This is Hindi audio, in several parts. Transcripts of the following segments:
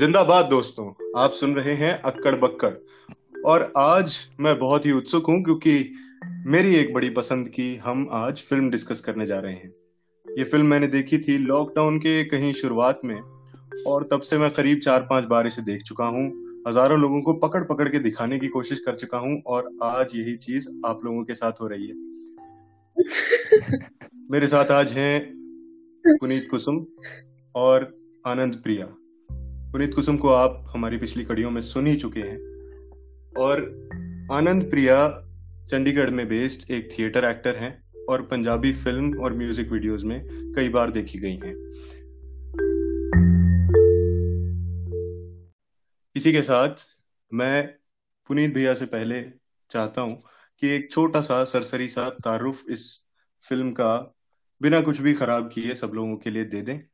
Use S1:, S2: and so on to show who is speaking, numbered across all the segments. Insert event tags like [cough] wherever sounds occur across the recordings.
S1: जिंदाबाद दोस्तों आप सुन रहे हैं अक्कड़ बक्कड़। और आज मैं बहुत ही उत्सुक हूँ क्योंकि मेरी एक बड़ी पसंद की हम आज फ़िल्म डिस्कस करने जा रहे हैं। ये फ़िल्म मैंने देखी थी लॉकडाउन के कहीं शुरुआत में और तब से मैं करीब चार पाँच बार इसे देख चुका हूँ। हज़ारों लोगों को पकड़ पकड़ के दिखाने की कोशिश कर चुका हूँ और आज यही चीज़ आप लोगों के साथ हो रही है। [laughs] मेरे साथ आज हैं पुनीत कुसुम और आनंद प्रिया। पुनीत कुसुम को आप हमारी पिछली कड़ियों में सुन ही चुके हैं। और आनंद प्रिया चंडीगढ़ में बेस्ड एक थिएटर एक्टर हैं और पंजाबी फ़िल्म और म्यूज़िक वीडियोस में कई बार देखी गई हैं। इसी के साथ मैं पुनीत भैया से पहले चाहता हूँ कि एक छोटा सा सरसरी सा तारुफ इस फ़िल्म का बिना कुछ भी खराब किए सब लोगों के लिए दे दें।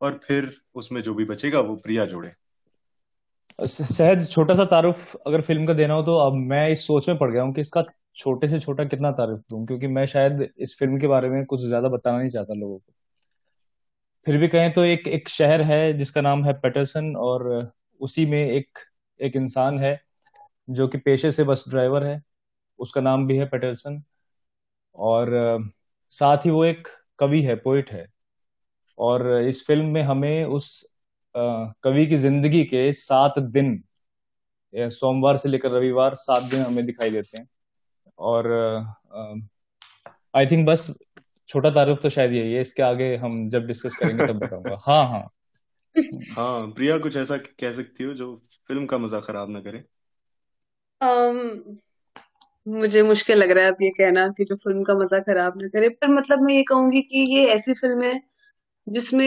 S1: और फिर उसमें जो भी बचेगा, वो प्रिया जोड़े।
S2: सहज छोटा सा तारुफ अगर फ़िल्म का देना हो तो अब मैं इस सोच में पड़ गया हूँ कि इसका छोटे से छोटा कितना तारुफ दूँ, क्योंकि मैं शायद इस फ़िल्म के बारे में कुछ ज़्यादा बताना नहीं चाहता लोगों को। फिर भी कहें तो एक एक शहर है जिसका नाम है पेटरसन और उसी में एक एक इंसान है जो कि पेशे से बस ड्राइवर है। उसका नाम भी है पेटरसन और साथ ही वो एक कवि है, पोइट है। और इस फ़िल्म में हमें उस कवि की ज़िंदगी के सात दिन सोमवार से लेकर रविवार सात दिन हमें दिखाई देते हैं। और आई थिंक बस छोटा तारुफ तो शायद यही है इसके आगे हम जब डिस्कस करेंगे तब बताऊँगा। [laughs] हाँ हाँ।
S1: हाँ प्रिया कुछ ऐसा कह सकती हो जो फ़िल्म का मज़ा खराब ना करे?
S3: um, मुझे मुश्किल लग रहा है अब ये कहना कि जो फ़िल्म का मज़ा खराब ना करे पर मतलब मैं ये कहूँगी कि ये ऐसी फ़िल्म है जिसमें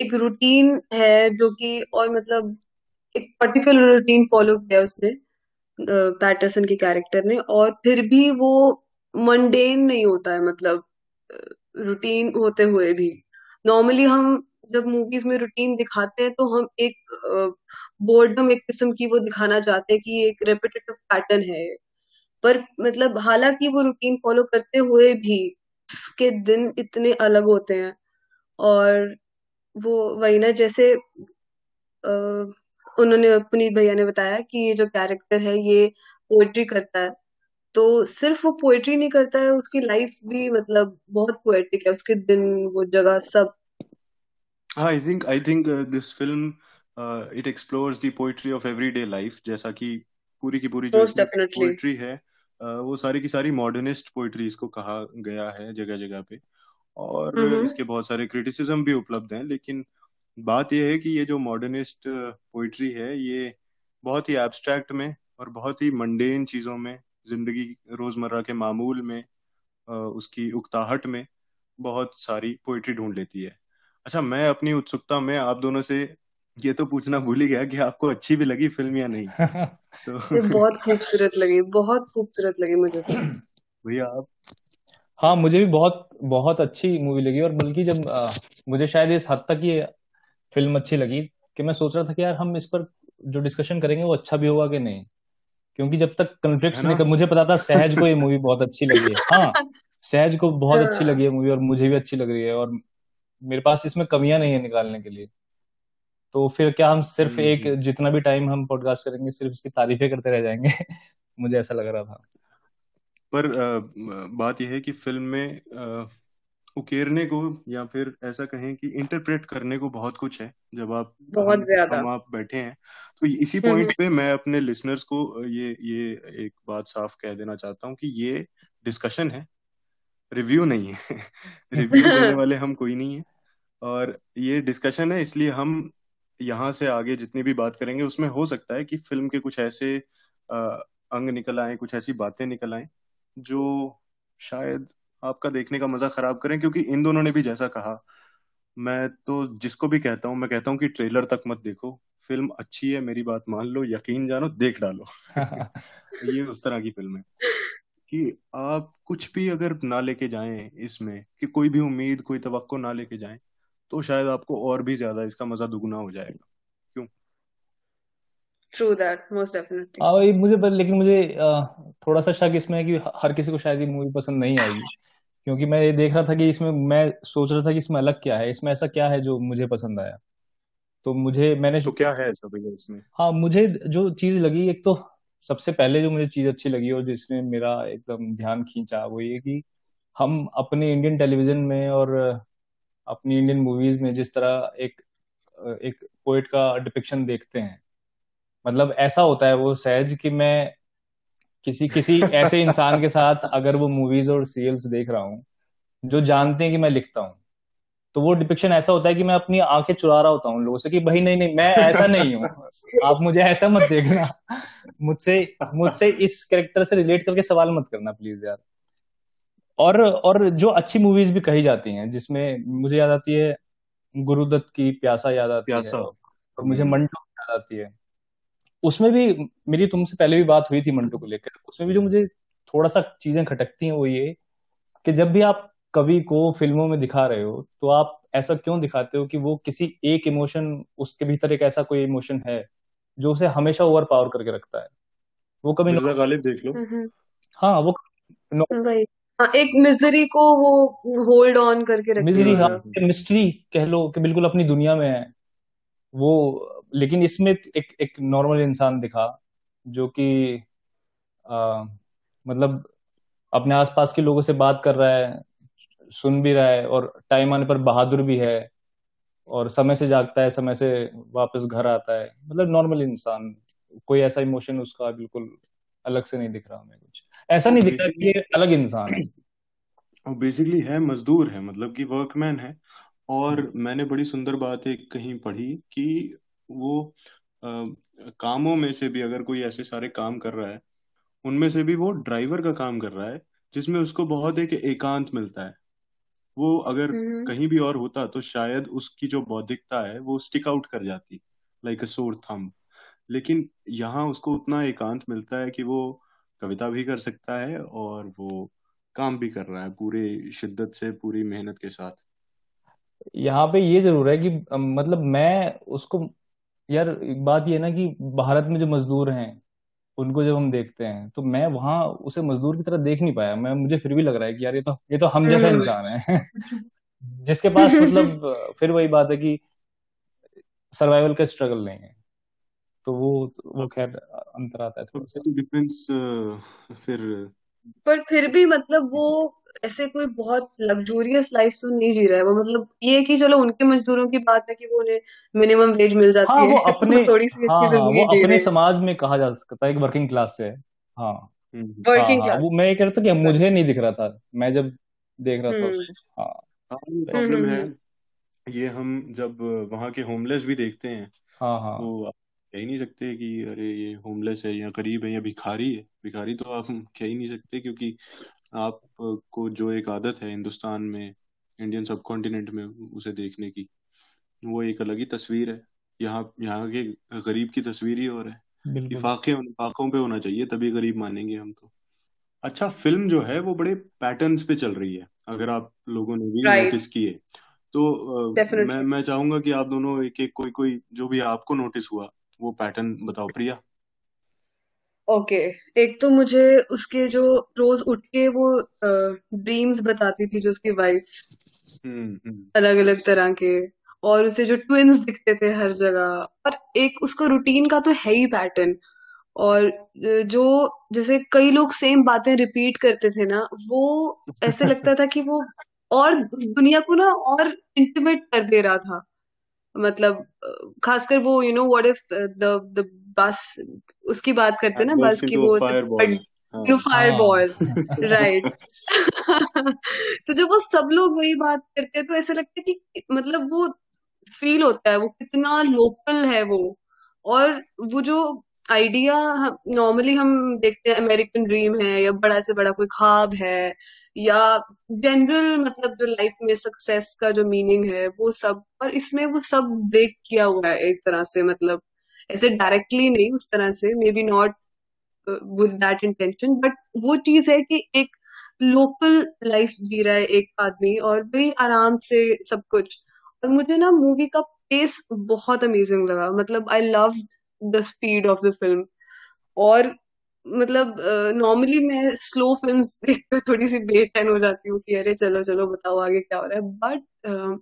S3: एक रूटीन है जो कि, और मतलब एक पर्टिकुलर रूटीन फॉलो किया उसने पैटरसन के कैरेक्टर ने, और फिर भी वो मंडेन नहीं होता है मतलब रूटीन होते हुए भी। नॉर्मली हम जब मूवीज़ में रूटीन दिखाते हैं तो हम एक बोर्डम एक किस्म की वो दिखाना चाहते हैं कि एक रेपिटेटिव पैटर्न है। पर मतलब हालाँकि वो रूटीन फॉलो करते हुए भी उसके दिन इतने अलग होते हैं। और वो वही ना जैसे आ, उन्होंने पुनीत भैया ने बताया कि ये जो कैरेक्टर है ये पोएट्री करता है। तो सिर्फ़ वो पोएट्री नहीं करता है उसकी लाइफ भी मतलब बहुत पोएटिक है उसके दिन वो जगह सब।
S1: I think I think this film it explores the poetry of everyday life जैसा कि पूरी की पूरी जो पोएट्री है uh, वो सारी की सारी मॉडर्निस्ट पोएट्री इसको कहा गया है जगह जगह पे। और हम्म। इसके बहुत सारे क्रिटिसिज्म भी उपलब्ध हैं लेकिन बात यह है कि ये जो मॉडर्निस्ट पोइट्री है ये बहुत ही एब्स्ट्रैक्ट में और बहुत ही मंडेन चीज़ों में ज़िंदगी रोज़मर्रा के मामूल में उसकी उकताहट में बहुत सारी पोइट्री ढूंढ लेती है। अच्छा मैं अपनी उत्सुकता में आप दोनों से ये तो पूछना भूल ही गया कि आपको अच्छी भी लगी फ़िल्म या नहीं। [laughs]
S3: तो बहुत खूबसूरत लगी बहुत खूबसूरत लगी मुझे तो।
S1: भैया आप
S2: हाँ मुझे भी बहुत बहुत अच्छी मूवी लगी और बल्कि जब आ, मुझे शायद इस हद तक ये फ़िल्म अच्छी लगी कि मैं सोच रहा था कि यार हम इस पर जो डिस्कशन करेंगे वो अच्छा भी होगा कि नहीं? क्योंकि जब तक कंफ्लिक्ट नहीं कर मुझे पता था सहज को ये मूवी बहुत अच्छी लगी है। हाँ [laughs] सहज को बहुत अच्छी लगी है मूवी और मुझे भी अच्छी लग रही है और मेरे पास इसमें कमियाँ नहीं है निकालने के लिए। तो फिर क्या हम सिर्फ़ हम्म, एक। जितना भी टाइम हम पॉडकास्ट करेंगे सिर्फ़ इसकी तारीफें करते रह जाएँगे? [laughs] मुझे ऐसा लग रहा था।
S1: पर बात यह है कि फ़िल्म में उकेरने को या फिर ऐसा कहें कि इंटरप्रेट करने को बहुत कुछ है जब आप
S3: बहुत ज़्यादा।
S1: हम आप बैठे हैं। तो इसी पॉइंट हम्म। पे मैं अपने लिसनर्स को ये ये एक बात साफ़ कह देना चाहता हूँ कि ये डिस्कशन है रिव्यू नहीं है। [laughs] रिव्यू [laughs] देने वाले हम कोई नहीं है। और ये डिस्कशन है इसलिए हम यहाँ से आगे जितनी भी बात करेंगे उसमें हो सकता है कि फ़िल्म के कुछ ऐसे आ, अंग निकल आए कुछ ऐसी बातें निकल आए जो शायद आपका देखने का मज़ा खराब करें क्योंकि इन दोनों ने भी जैसा कहा। मैं तो जिसको भी कहता हूँ मैं कहता हूँ कि ट्रेलर तक मत देखो। फ़िल्म अच्छी है मेरी बात मान लो यकीन जानो देख डालो। [laughs] ये उस तरह की फ़िल्म है। कि आप कुछ भी अगर ना लेके जाएँ इसमें कि कोई भी उम्मीद कोई तो ना लेके जाएँ तो शायद आपको और भी ज़्यादा इसका मज़ा दुगना हो जाएगा।
S3: ट्रू दैट मोस्ट डेफिनेटली
S2: हाँ भाई मुझे पर लेकिन मुझे थोड़ा सा शक इसमें है कि हर किसी को शायद ये मूवी पसंद नहीं आएगी। क्योंकि मैं ये देख रहा था कि इसमें मैं सोच रहा था कि इसमें अलग क्या है इसमें ऐसा क्या है जो मुझे पसंद आया। तो मुझे मैंने
S1: तो क्या है ऐसा भैया इसमें?
S2: हाँ मुझे जो चीज़ लगी एक तो सबसे पहले जो मुझे चीज़ अच्छी लगी और जिसने मेरा एकदम ध्यान खींचा वो ये कि हम अपने इंडियन टेलीविज़न में और अपनी इंडियन मूवीज़ में जिस तरह एक एक पोइट का डिपिक्शन देखते हैं मतलब ऐसा होता है वो सहज कि मैं किसी किसी ऐसे इंसान के साथ अगर वो मूवीज़ और सीरियल्स देख रहा हूँ जो जानते हैं कि मैं लिखता हूँ तो वो डिपिक्शन ऐसा होता है कि मैं अपनी आँखें चुरा रहा होता हूँ लोगों से कि भाई नहीं नहीं मैं ऐसा नहीं हूँ। आप मुझे ऐसा मत देखना। मुझसे मुझसे इस कैरेक्टर से रिलेट करके सवाल मत करना प्लीज़ यार। और और जो अच्छी मूवीज़ भी कही जाती हैं जिसमें मुझे याद आती है गुरुदत्त की प्यासा याद आती प्यासा। है और मुझे मंटो याद आती है। उसमें भी मेरी तुमसे पहले भी बात हुई थी मंटू को लेकर उसमें भी जो मुझे थोड़ा सा चीज़ें खटकती हैं वो ये कि जब भी आप कवि को फ़िल्मों में दिखा रहे हो तो आप ऐसा क्यों दिखाते हो कि वो किसी एक इमोशन उसके भीतर एक ऐसा कोई इमोशन है जो उसे हमेशा ओवर पावर करके रखता है? वो कभी
S1: गालिब देख लो।
S2: हाँ वो
S3: हाँ, एक मिजरी को वो होल्ड ऑन करके रखते
S2: मिजरी हाँ। मिस्ट्री कह लो कि बिल्कुल अपनी दुनिया में है वो लेकिन इसमें एक एक नॉर्मल इंसान दिखा जो कि मतलब अपने आसपास के लोगों से बात कर रहा है सुन भी रहा है और टाइम आने पर बहादुर भी है और समय से जागता है समय से वापस घर आता है। मतलब नॉर्मल इंसान कोई ऐसा इमोशन उसका बिल्कुल अलग से नहीं दिख रहा हमें कुछ। ऐसा नहीं दिख रहा कि ये अलग इंसान
S1: है। बेसिकली है मजदूर है मतलब कि वर्कमैन है। और मैंने बड़ी सुंदर बात एक कहीं पढ़ी कि वो आ, कामों में से भी अगर कोई ऐसे सारे काम कर रहा है उनमें से भी वो ड्राइवर का काम कर रहा है जिसमें उसको बहुत एक एकांत मिलता है। वो अगर हम्म। कहीं भी और होता तो शायद उसकी जो बौद्धिकता है वो स्टिक आउट कर जाती लाइक अ सोर थम लेकिन यहाँ उसको उतना एकांत मिलता है कि वो कविता भी कर सकता है और वो काम भी कर रहा है पूरे शिद्दत से पूरी मेहनत के साथ।
S2: यहाँ पे ये ज़रूर है कि मतलब मैं उसको यार एक बात ये है ना कि भारत में जो मजदूर हैं उनको जब हम देखते हैं तो मैं वहाँ उसे मजदूर की तरह देख नहीं पाया। मैं मुझे फिर भी लग रहा है कि यार ये तो ये तो हम जैसा। इंसान है। [laughs] जिसके पास मतलब फिर वही बात है कि सर्वाइवल का स्ट्रगल नहीं है। तो वो वो खैर अंतर आता है थोड़ा सा।
S1: डिफरेंस फिर
S3: पर फिर भी मतलब वो ऐसे कोई बहुत लग्जूरियस लाइफ तो नहीं जी रहा है वो। मतलब ये कि चलो उनके मजदूरों की बात है कि वो उन्हें मिनिमम वेज मिल जाती हाँ, है। [laughs] वो
S2: अपने थोड़ी सी हाँ, अच्छी हाँ, वो अपने समाज में कहा जा सकता है एक वर्किंग क्लास से। हाँ।
S3: वर्किंग क्लास
S2: वो मैं ये कह रहा था कि मुझे नहीं दिख रहा था मैं जब देख रहा था हम्म। उसको
S1: हाँ। प्रॉब्लम है। ये हम जब वहाँ के होमलेस भी देखते हैं
S2: हाँ हाँ।
S1: तो कह ही नहीं सकते कि अरे ये होमलेस है या गरीब है या भिखारी है। भिखारी तो आप कह ही नहीं सकते क्योंकि आपको जो एक आदत है हिंदुस्तान में इंडियन सब कॉन्टिनेंट में उसे देखने की वो एक अलग ही तस्वीर है। यहाँ यहाँ के गरीब की तस्वीर ही और है कि फाके फाकों पे होना चाहिए तभी गरीब मानेंगे हम तो। अच्छा फ़िल्म जो है वो बड़े पैटर्न्स पे चल रही है अगर आप लोगों ने भी right. नोटिस किए। तो मैं मैं चाहूँगा कि आप दोनों एक एक कोई कोई जो भी आपको नोटिस हुआ वो पैटर्न बताओ प्रिया।
S3: ओके। एक तो मुझे उसके जो रोज उठ के वो ड्रीम्स बताती थी जो उसकी वाइफ अलग अलग तरह के और उसे जो ट्विन्स दिखते थे हर जगह और एक उसका रूटीन का तो है ही पैटर्न और जो जैसे कई लोग सेम बातें रिपीट करते थे ना वो ऐसे लगता था कि वो और दुनिया को ना और इंटीमेट कर दे रहा था। मतलब खासकर वो you know what if the the बस उसकी बात करते ना बस की वो फायर बॉल राइट तो जब वो सब लोग वही बात करते हैं तो ऐसा लगता है कि मतलब वो फील होता है वो कितना लोकल है वो। और वो जो आइडिया नॉर्मली हम देखते हैं अमेरिकन ड्रीम है या बड़ा से बड़ा कोई ख्वाब है या जनरल मतलब जो लाइफ में सक्सेस का जो मीनिंग है वो सब और इसमें वो सब ब्रेक किया हुआ है एक तरह से मतलब ऐसे डायरेक्टली नहीं उस तरह से maybe not with that intention but वो चीज़ है कि एक लोकल लाइफ जी रहा है एक आदमी और वही आराम से सब कुछ। और मुझे ना मूवी का पेस बहुत अमेजिंग लगा। मतलब I love the speed of the film और मतलब नॉर्मली uh, मैं स्लो फ़िल्म देख कर थोड़ी सी बेचैन हो जाती हूँ कि अरे चलो चलो बताओ आगे क्या हो रहा है। बट uh,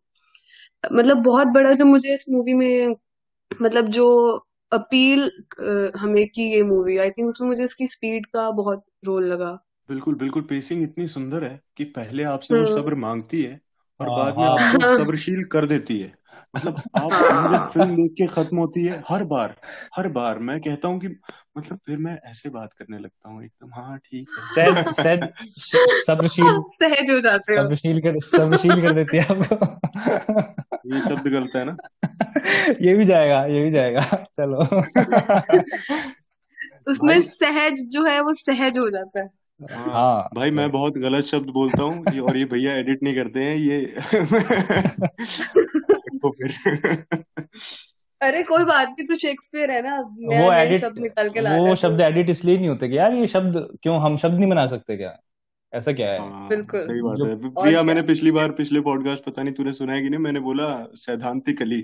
S3: मतलब बहुत बड़ा जो मुझे इस मूवी में मतलब जो अपील हमें की ये मूवी आई थिंक उसमें मुझे इसकी स्पीड का बहुत रोल लगा।
S1: बिल्कुल बिल्कुल। पेसिंग इतनी सुंदर है कि पहले आपसे वो
S3: हम्म
S1: सब्र मांगती है और
S2: हाँ
S1: बाद में
S2: हाँ।
S1: आपको सब्रशील कर देती है। मतलब आप जब फ़िल्म देख के खत्म होती है हर बार हर बार। मैं कहता हूँ कि मतलब फिर मैं ऐसे बात करने लगता हूँ एकदम हाँ ठीक
S2: सहज
S1: है
S2: सहज सब्रशील
S3: सहज हो जाते हो।
S2: सब्रशील कर सब्रशील कर देती है आपको।
S1: ये शब्द गलत है ना?
S2: ये भी जाएगा ये भी जाएगा। चलो। [laughs]
S3: उसमें सहज जो है वो सहज हो जाता है।
S1: हाँ।
S2: हाँ।
S1: भाई मैं बहुत गलत शब्द बोलता हूँ और ये भैया एडिट नहीं करते हैं ये [laughs] देखो [laughs]
S3: अरे कोई बात नहीं तू शेक्सपियर है ना नया
S2: वो
S3: नया
S2: एडिट
S3: शब्द निकाल के ला
S2: वो शब्द एडिट इसलिए नहीं होते कि यार ये शब्द क्यों हम शब्द नहीं बना सकते क्या? ऐसा क्या है?
S1: हाँ
S3: बिल्कुल।
S1: सही बात
S2: जो
S1: है प्रिया
S3: क्या?
S1: मैंने पिछली बार पिछले पॉडकास्ट पता नहीं तूने सुना है कि नहीं मैंने बोला सैद्धांतिक अली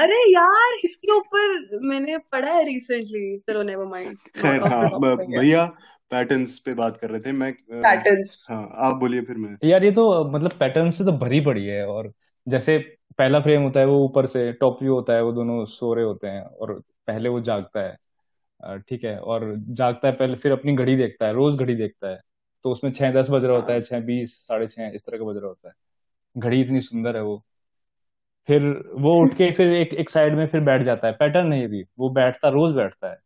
S3: अरे यार इसके ऊपर मैंने पढ़ा है रिसेंटली चलो नेवर माइंड
S1: खैर
S3: ऑफ़
S1: हाँ
S3: टॉपिक
S1: भैया पैटर्न्स पे बात कर रहे थे मैं
S3: पैटर्न्स
S1: हाँ आप बोलिए फिर मैं।
S2: यार ये तो मतलब पैटर्न से तो भरी पड़ी है और जैसे पहला फ्रेम होता है वो ऊपर से टॉप व्यू होता है वो दोनों सो रहे होते हैं और पहले वो जागता है। ठीक है और जागता है पहले फिर अपनी घड़ी देखता है रोज घड़ी देखता है। तो उसमें छह दस बज रहा होता
S1: हाँ
S2: है। छह बीस साढ़े छह इस तरह का बज रहा होता है। घड़ी इतनी सुंदर है वो। फिर वो उठ के फिर एक एक साइड में फिर बैठ जाता है। पैटर्न है ये भी वो बैठता रोज बैठता है।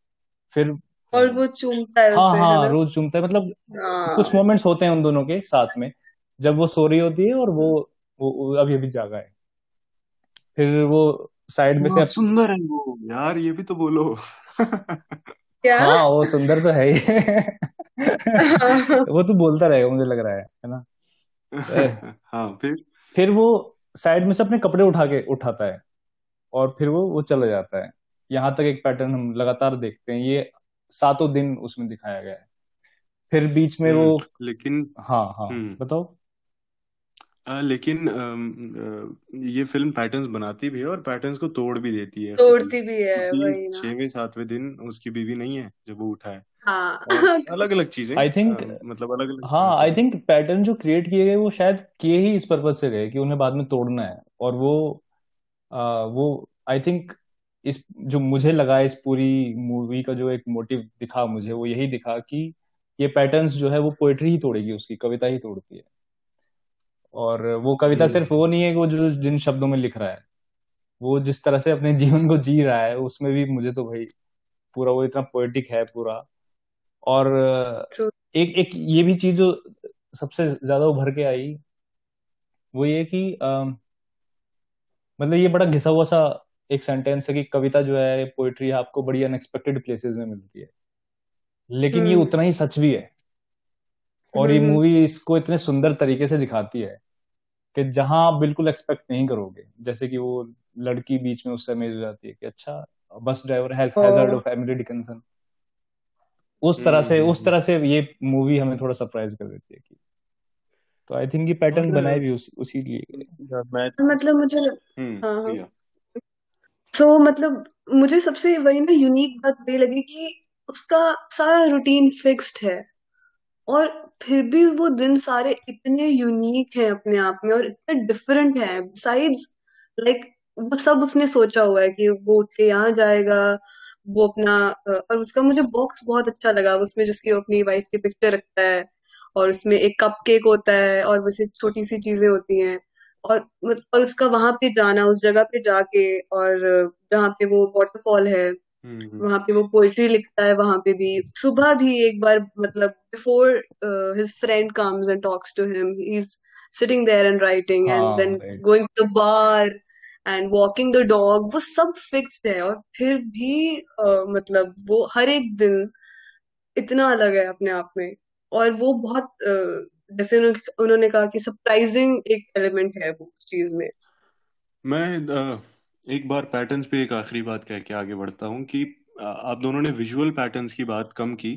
S2: फिर
S3: और वो चूमता है
S2: हाँ
S3: है ना
S2: रोज चूमता है मतलब कुछ
S3: हाँ
S2: मोमेंट्स होते हैं उन दोनों के साथ में जब वो सो रही होती है और वो वो, वो अभी अभी जागा है। फिर वो साइड में से
S1: हाँ सुंदर है वो। यार ये भी तो बोलो।
S3: क्या?
S2: हाँ वो सुंदर तो है ही। वो तो बोलता रहेगा मुझे लग रहा है है ना?
S1: हाँ फिर?
S2: फिर वो साइड में से अपने कपड़े उठा के उठाता है और फिर वो वो चला जाता है। यहाँ तक एक पैटर्न हम लगातार देखते हैं ये सातों दिन उसमें दिखाया गया है। फिर बीच में वो
S1: हम्म लेकिन
S2: हाँ हाँ
S1: हम्म।
S2: बताओ।
S1: आ, लेकिन अम, अ, ये फ़िल्म पैटर्न्स बनाती भी है और पैटर्न्स को तोड़ भी देती है।
S3: तोड़ती भी है
S1: क्योंकि
S3: वही ना।
S1: छठवें सातवें दिन उसकी बीवी नहीं है जब वो उठा है।
S3: हाँ। [laughs] [laughs]
S1: अलग अलग चीज़ें।
S2: आई थिंक
S1: मतलब अलग अलग
S2: हाँ
S1: हाँ
S2: आई थिंक पैटर्न जो क्रिएट किए गए वो शायद किए ही इस पर्पज से गए कि उन्हें बाद में तोड़ना है। और वो आ, वो आई थिंक इस जो मुझे लगा इस पूरी मूवी का जो एक मोटिव दिखा मुझे वो यही दिखा कि ये पैटर्न्स जो है वो पोएट्री ही तोड़ेगी उसकी कविता ही तोड़ती है। और वो कविता
S1: हम्म।
S2: सिर्फ़ वो नहीं है कि वो जो जिन शब्दों में लिख रहा है वो जिस तरह से अपने जीवन को जी रहा है उसमें भी मुझे तो भाई पूरा वो इतना पोएटिक है पूरा। और एक एक ये भी चीज़ जो सबसे ज़्यादा उभर के आई वो ये कि मतलब ये बड़ा घिसा हुआ सा एक सेंटेंस है कि कविता जो है पोएट्री आपको बड़ी अनएक्सपेक्टेड प्लेसेस में मिलती है। लेकिन ये
S3: हम्म
S2: उतना ही सच भी है। और ये मूवी इसको इतने सुंदर तरीके से दिखाती है। कि जहाँ आप बिल्कुल एक्सपेक्ट नहीं करोगे। जैसे कि वो लड़की बीच में उस समय हो जाती है कि अच्छा bus driver has hazard of Emily Dickinson उस तरह
S1: हम्म
S2: से
S1: हम्म
S2: उस तरह से ये मूवी हमें थोड़ा सरप्राइज़ कर देती है कि तो आई थिंक ये पैटर्न बनाए भी उसी उसी लिए।
S3: मतलब मुझे
S1: हम्म
S3: हाँ हाँ। सो मतलब मुझे सबसे वही ना यूनिक बात ये लगी कि उसका सारा रूटीन फिक्स्ड है। और फिर भी वो दिन सारे इतने यूनिक हैं अपने आप में और इतने डिफरेंट हैं। बिसाइड्स लाइक वो सब उसने सोचा हुआ है कि वो उठ के यहाँ जाएगा, वो अपना और उसका मुझे बॉक्स बहुत अच्छा लगा। उसमें जिसकी वो अपनी वाइफ की पिक्चर रखता है और उसमें एक कप केक होता है और वैसे छोटी सी चीज़ें होती हैं। और और उसका वहाँ पे जाना, उस जगह पे जाके और, जहाँ पे वो वाटरफॉल है। वहाँ पे वो पोएट्री लिखता है वहाँ पे भी। सुबह भी एक बार मतलब before his friend comes and talks to him he is sitting there and writing and then going to the bar and walking the dog वो सब फिक्स्ड है और फिर भी अ, मतलब वो हर एक दिन इतना अलग है अपने आप में। और वो बहुत अ, जैसे उन्होंने कहा कि सरप्राइजिंग एक एलिमेंट है वो उस चीज़ में।
S1: मैं अ, एक बार पैटर्न्स पे एक आखिरी बात कह के आगे बढ़ता हूँ कि आप दोनों ने विजुअल पैटर्न्स की बात कम की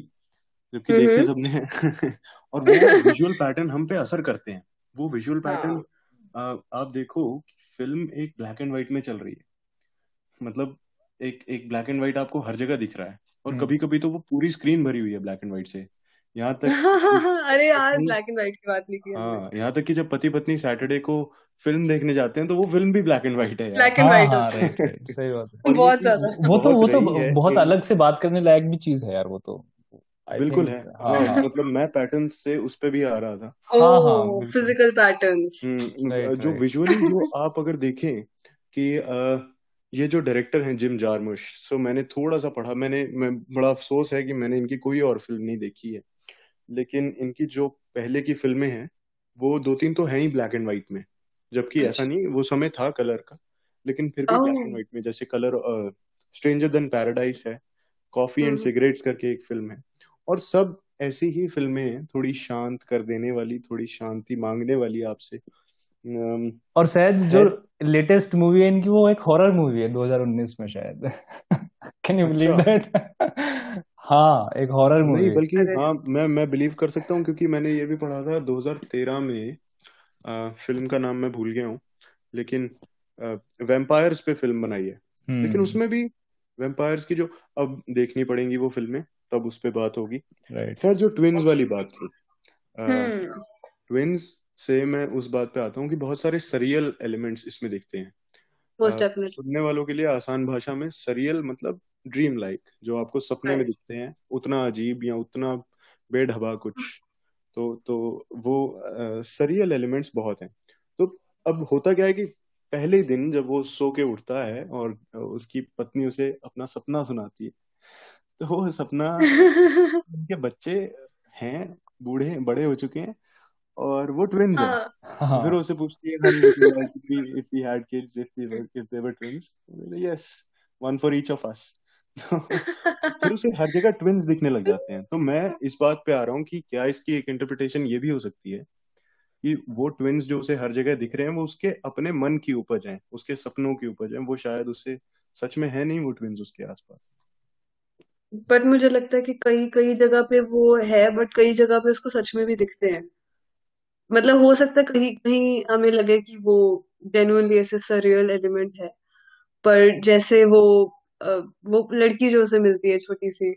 S1: जबकि देखे
S3: हम्म
S1: सबने [laughs] और वो विजुअल पैटर्न हम पे असर करते हैं। वो विजुअल पैटर्न
S3: हाँ
S1: आप देखो फ़िल्म एक ब्लैक एंड व्हाइट में चल रही है। मतलब एक एक ब्लैक एंड व्हाइट आपको हर जगह दिख रहा है और
S2: हम्म।
S1: कभी कभी तो वो पूरी स्क्रीन भरी हुई है ब्लैक एंड व्हाइट से। यहाँ तक [laughs]
S3: अरे यार ब्लैक एंड व्हाइट की बात नहीं की
S1: हाँ यहाँ तक कि जब पति पत्नी सैटरडे को फ़िल्म देखने जाते हैं तो वो फ़िल्म भी ब्लैक एंड व्हाइट है
S3: ब्लैक एंड व्हाइट
S2: सही बात है। [laughs]
S3: बहुत ज़्यादा।
S2: वो तो वो तो बहुत अलग से बात करने लायक भी चीज़ है यार वो तो।
S1: बिल्कुल है। हाँ, हाँ, मतलब मैं पैटर्न से उस पर भी आ रहा था।
S3: हाँ हाँ फ़िज़िकल पैटर्न्स
S1: जो विजुअली जो आप अगर देखें कि ये जो डायरेक्टर हैं जिम जारमुश सो मैंने थोड़ा सा पढ़ा मैंने मैं बड़ा अफसोस है कि मैंने इनकी कोई और फ़िल्म नहीं देखी है। लेकिन इनकी जो पहले की फ़िल्में हैं वो दो तीन तो हैं ही ब्लैक एंड व्हाइट में। जबकि ऐसा अच्छा। नहीं वो समय था कलर का लेकिन फिर भी ब्लैक एंड व्हाइट में जैसे कलर स्ट्रेंजर देन पैराडाइज है कॉफ़ी एंड सिगरेट्स करके एक फ़िल्म है और सब ऐसी ही फ़िल्में हैं थोड़ी शांत कर देने वाली थोड़ी शांति मांगने वाली आपसे।
S2: और शायद जो लेटेस्ट मूवी है इनकी वो एक हॉरर मूवी है 2019 में शायद। कैन यू बिलीव दैट हाँ एक हॉरर मूवी
S1: नहीं बल्कि हाँ मैं मैं बिलीव कर सकता हूँ क्योंकि मैंने ये भी पढ़ा था 2013 में आ, फ़िल्म का नाम मैं भूल गया हूँ लेकिन वेम्पायर्स पे फ़िल्म बनाई है। लेकिन हम्म। उसमें भी वेम्पायर्स की जो अब देखनी पड़ेंगी वो फ़िल्में तब उस पर बात होगी। खैर जो ट्विंस वाली बात थी ट्विंस से मैं उस बात पे आता हूँ कि बहुत सारे सरियल एलिमेंट्स इसमें दिखते हैं। सुनने वालों के लिए आसान भाषा में सरियल मतलब ड्रीम लाइक जो आपको सपने में दिखते हैं उतना अजीब या उतना बेढबा कुछ। तो तो वो सरियल एलिमेंट्स बहुत हैं। तो अब होता क्या है कि पहले दिन जब वो सो के उठता है और उसकी पत्नी उसे अपना सपना सुनाती है तो वो सपना [laughs] उनके बच्चे हैं बूढ़े बड़े हो चुके हैं और वो ट्विंस है। हाँ। फिर उसे पूछती है if we had kids if we were kids they were twins yes one for each of us [laughs] फिर उसे हर जगह ट्विंस दिखने लग जाते हैं। तो मैं [laughs] इस बात पे आ रहा हूँ कि क्या इसकी एक इंटरप्रिटेशन ये भी हो सकती है कि वो ट्विंस जो उसे हर जगह दिख रहे हैं वो उसके अपने मन की उपज हैं उसके सपनों की उपज हैं वो शायद उससे सच में है नहीं वो ट्विंस उसके आसपास।
S3: बट मुझे लगता है कि कई कई जगह पे वो है बट कई जगह पे उसको सच में भी दिखते हैं। मतलब हो सकता है कहीं कहीं हमें लगे कि वो जेन्युइनली ऐसे सरियल एलिमेंट है। पर जैसे वो वो लड़की जो उसे मिलती है छोटी सी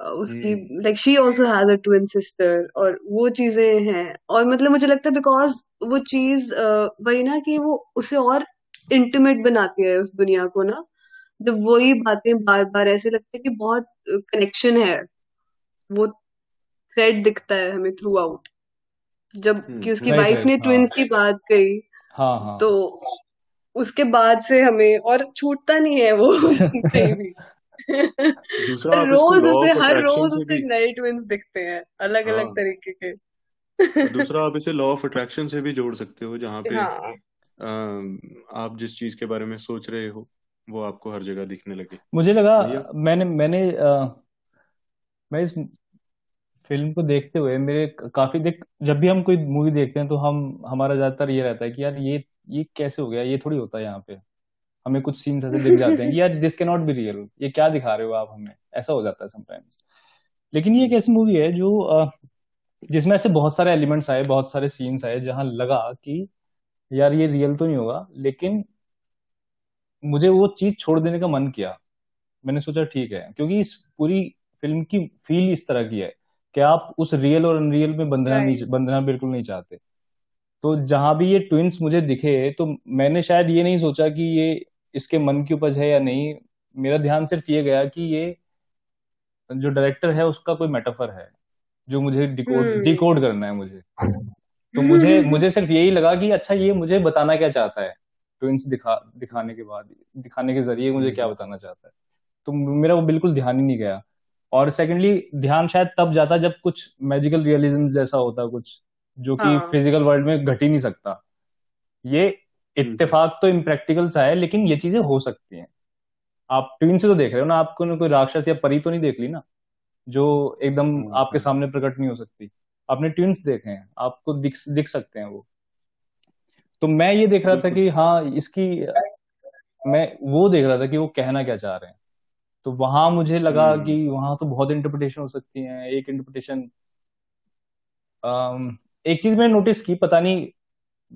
S3: उसकी like she also has a twin sister और वो चीज़ें हैं और मतलब मुझे लगता है बिकॉज़ वो चीज़ वही ना कि वो उसे और इंटीमेट बनाती है उस दुनिया को ना जब वही बातें बार बार ऐसे लगता है कि बहुत कनेक्शन है वो थ्रेड दिखता है हमें थ्रू आउट जब हम्म, कि उसकी वाइफ ने ट्विंस हाँ। की बात कही हाँ, हाँ. तो उसके बाद से हमें और छूटता नहीं है वो [laughs] कहीं भी। रोज उसे हर रोज उसे नए ट्विंस दिखते हैं अलग अलग हाँ। तरीके के।
S1: दूसरा आप इसे लॉ ऑफ़ अट्रैक्शन से भी जोड़ सकते हो जहाँ पे हाँ. आप जिस चीज़ के बारे में सोच रहे हो वो आपको हर जगह दिखने लगे।
S2: मुझे लगा मैंने मैंने आ, मैं इस फ़िल्म को देखते हुए मेरे काफ़ी देख जब भी हम कोई मूवी देखते हैं तो हम हमारा ज़्यादातर ये रहता है कि यार ये ये कैसे हो गया? ये थोड़ी होता है यहाँ पे। हमें कुछ सीन्स ऐसे दिख जाते हैं कि यार this can not be real ये क्या दिखा रहे हो आप हमें? ऐसा हो जाता है समटाइम्स लेकिन ये एक ऐसी मूवी है जो जिसमें ऐसे बहुत सारे एलिमेंट्स आए बहुत सारे सीन्स आए जहाँ लगा कि यार ये रियल तो नहीं होगा लेकिन मुझे वो चीज़ छोड़ देने का मन किया। मैंने सोचा ठीक है क्योंकि इस पूरी फ़िल्म की फील इस तरह की है कि आप उस रियल और अनरियल में बंधना नहीं बंधना बिल्कुल नहीं चाहते। तो जहाँ भी ये ट्विंस मुझे दिखे तो मैंने शायद ये नहीं सोचा कि ये इसके मन की उपज है या नहीं। मेरा ध्यान सिर्फ़ ये गया कि ये जो डायरेक्टर है उसका कोई मेटाफर है जो मुझे डिकोड डिकोड हम्म। करना है मुझे। तो मुझे मुझे सिर्फ़ यही लगा कि अच्छा ये मुझे बताना क्या चाहता है? ट्विंस दिखा दिखाने के बाद दिखाने के ज़रिए मुझे क्या बताना चाहता है? तो मेरा वो बिल्कुल ध्यान ही नहीं गया। और सेकेंडली ध्यान शायद तब जाता जब कुछ मैजिकल रियलिज्म जैसा होता कुछ जो कि हाँ. फ़िज़िकल वर्ल्ड में घट ही नहीं सकता ये हम्म। इत्तेफाक तो इम्प्रैक्टिकल सा है लेकिन ये चीज़ें हो सकती हैं आप ट्विन से तो देख रहे हो ना आपको कोई राक्षस या परी तो नहीं देख ली ना जो एकदम हम्म, आपके। सामने प्रकट नहीं हो सकती आपने ट्विंस देखे हैं आपको दिख दिख सकते हैं वो तो मैं ये देख रहा था कि हाँ इसकी मैं वो देख रहा था कि वो कहना क्या चाह रहे हैं तो वहाँ मुझे लगा हम्म। कि वहाँ तो बहुत इंटरप्रिटेशन हो सकती है एक इंटरप्रिटेशन एक चीज़ मैंने नोटिस की पता नहीं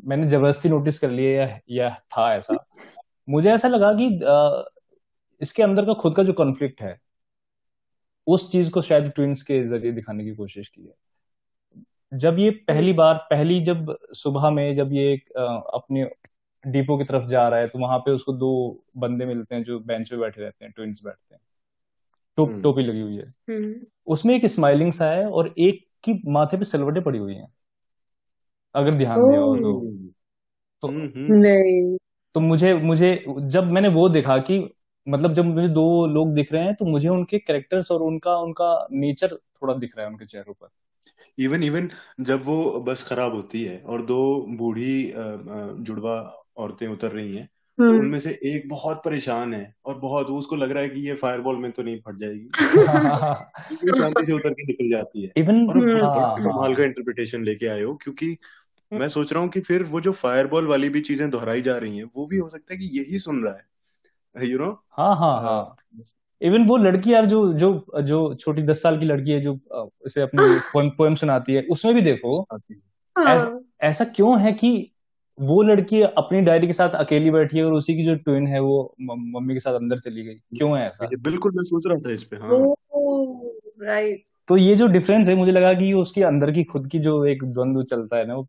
S2: मैंने ज़बरदस्ती नोटिस कर लिया या, या था ऐसा। मुझे ऐसा लगा कि आ, इसके अंदर का खुद का जो कॉन्फ्लिक्ट है उस चीज़ को शायद ट्विंस के ज़रिए दिखाने की कोशिश की है। जब ये पहली बार पहली जब सुबह में जब ये आ, अपने डिपो की तरफ़ जा रहा है तो वहाँ पे उसको दो बंदे मिलते हैं जो बेंच पे बैठे रहते हैं ट्विंस बैठते हैं। टोप हम्म। टोपी लगी हुई है। हम्म। उसमें एक स्माइलिंग सा है और एक की माथे पे सिलवटे पड़ी हुई हैं। अगर ध्यान दिया हो तो। तो
S3: हम्म, नहीं।
S2: तो मुझे मुझे जब मैंने वो देखा कि मतलब जब मुझे दो लोग दिख रहे हैं तो मुझे उनके कैरेक्टर्स और उनका उनका नेचर थोड़ा दिख रहा है उनके चेहरों पर।
S1: इवन इवन जब वो बस खराब होती है और दो बूढ़ी जुड़वा औरतें उतर रही हैं तो हम्म। उनमें से एक बहुत परेशान है और बहुत उसको लग रहा है कि ये फायरबॉल में तो नहीं फट जाएगी। [laughs] शांति से उतर के निकल जाती है।
S2: इवन
S1: कमाल का इंटरप्रिटेशन लेके आए हो क्योंकि मैं सोच रहा हूँ कि फिर वो जो फायरबॉल वाली भी चीज़ें दोहराई जा रही हैं वो भी हो सकता है कि यही सुन रहा है यू नो
S2: हाँ हाँ हाँ। इवन वो लड़की यार जो जो जो छोटी दस साल की लड़की है जो उसे अपनी पोएम पोएम सुनाती है उसमें भी देखो हाँ। ऐसा, ऐसा क्यों है कि वो लड़की अपनी डायरी के साथ अकेली बैठी है और उसी की जो ट्विन है वो मम्मी के साथ अंदर चली गई? क्यों है ऐसा?
S1: बिल्कुल मैं सोच रहा था इस पे हाँ।
S3: राइट
S2: तो ये जो डिफरेंस है मुझे लगा कि उसके अंदर की खुद की जो एक द्वंद्व चलता है ना वो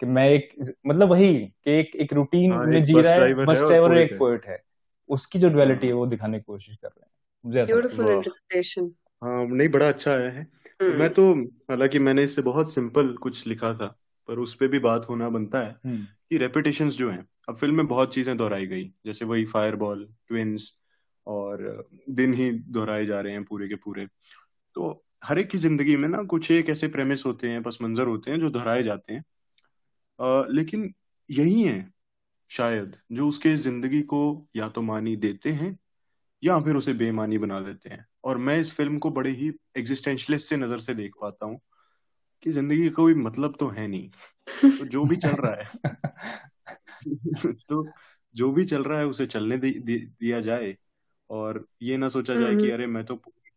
S2: कि मैं एक मतलब वही कि एक एक रूटीन हाँ, में जी रहा है बस ड्राइवर और एक पोएट है। उसकी जो डुअलिटी है वो दिखाने की कोशिश कर रहे हैं। मुझे
S3: ब्यूटीफुल इंटरप्रिटेशन
S1: हाँ। नहीं बड़ा अच्छा आया है। hmm. मैं तो हालाँकि मैंने इससे बहुत सिंपल कुछ लिखा था पर उस पर भी बात होना बनता है hmm. कि रेपिटेशन जो है अब फ़िल्म में बहुत चीज़ें दोहराई गई जैसे वही फायरबॉल ट्विंस और दिन ही दोहराए जा रहे हैं पूरे के पूरे। तो हर एक की ज़िंदगी में ना कुछ एक ऐसे प्रेमिस होते हैं पस मंजर होते हैं जो दोहराए जाते हैं। आ, लेकिन यही है शायद जो उसके ज़िंदगी को या तो मानी देते हैं या फिर उसे बेमानी बना देते हैं। और मैं इस फ़िल्म को बड़े ही एग्जिस्टेंशलिस्ट से नज़र से देख पाता हूँ कि ज़िंदगी का कोई मतलब तो है नहीं। तो जो भी चल रहा है [laughs] तो जो भी चल रहा है उसे चलने दि, दि, दिया जाए। और ये ना सोचा जाए कि हम्म। अरे मैं तो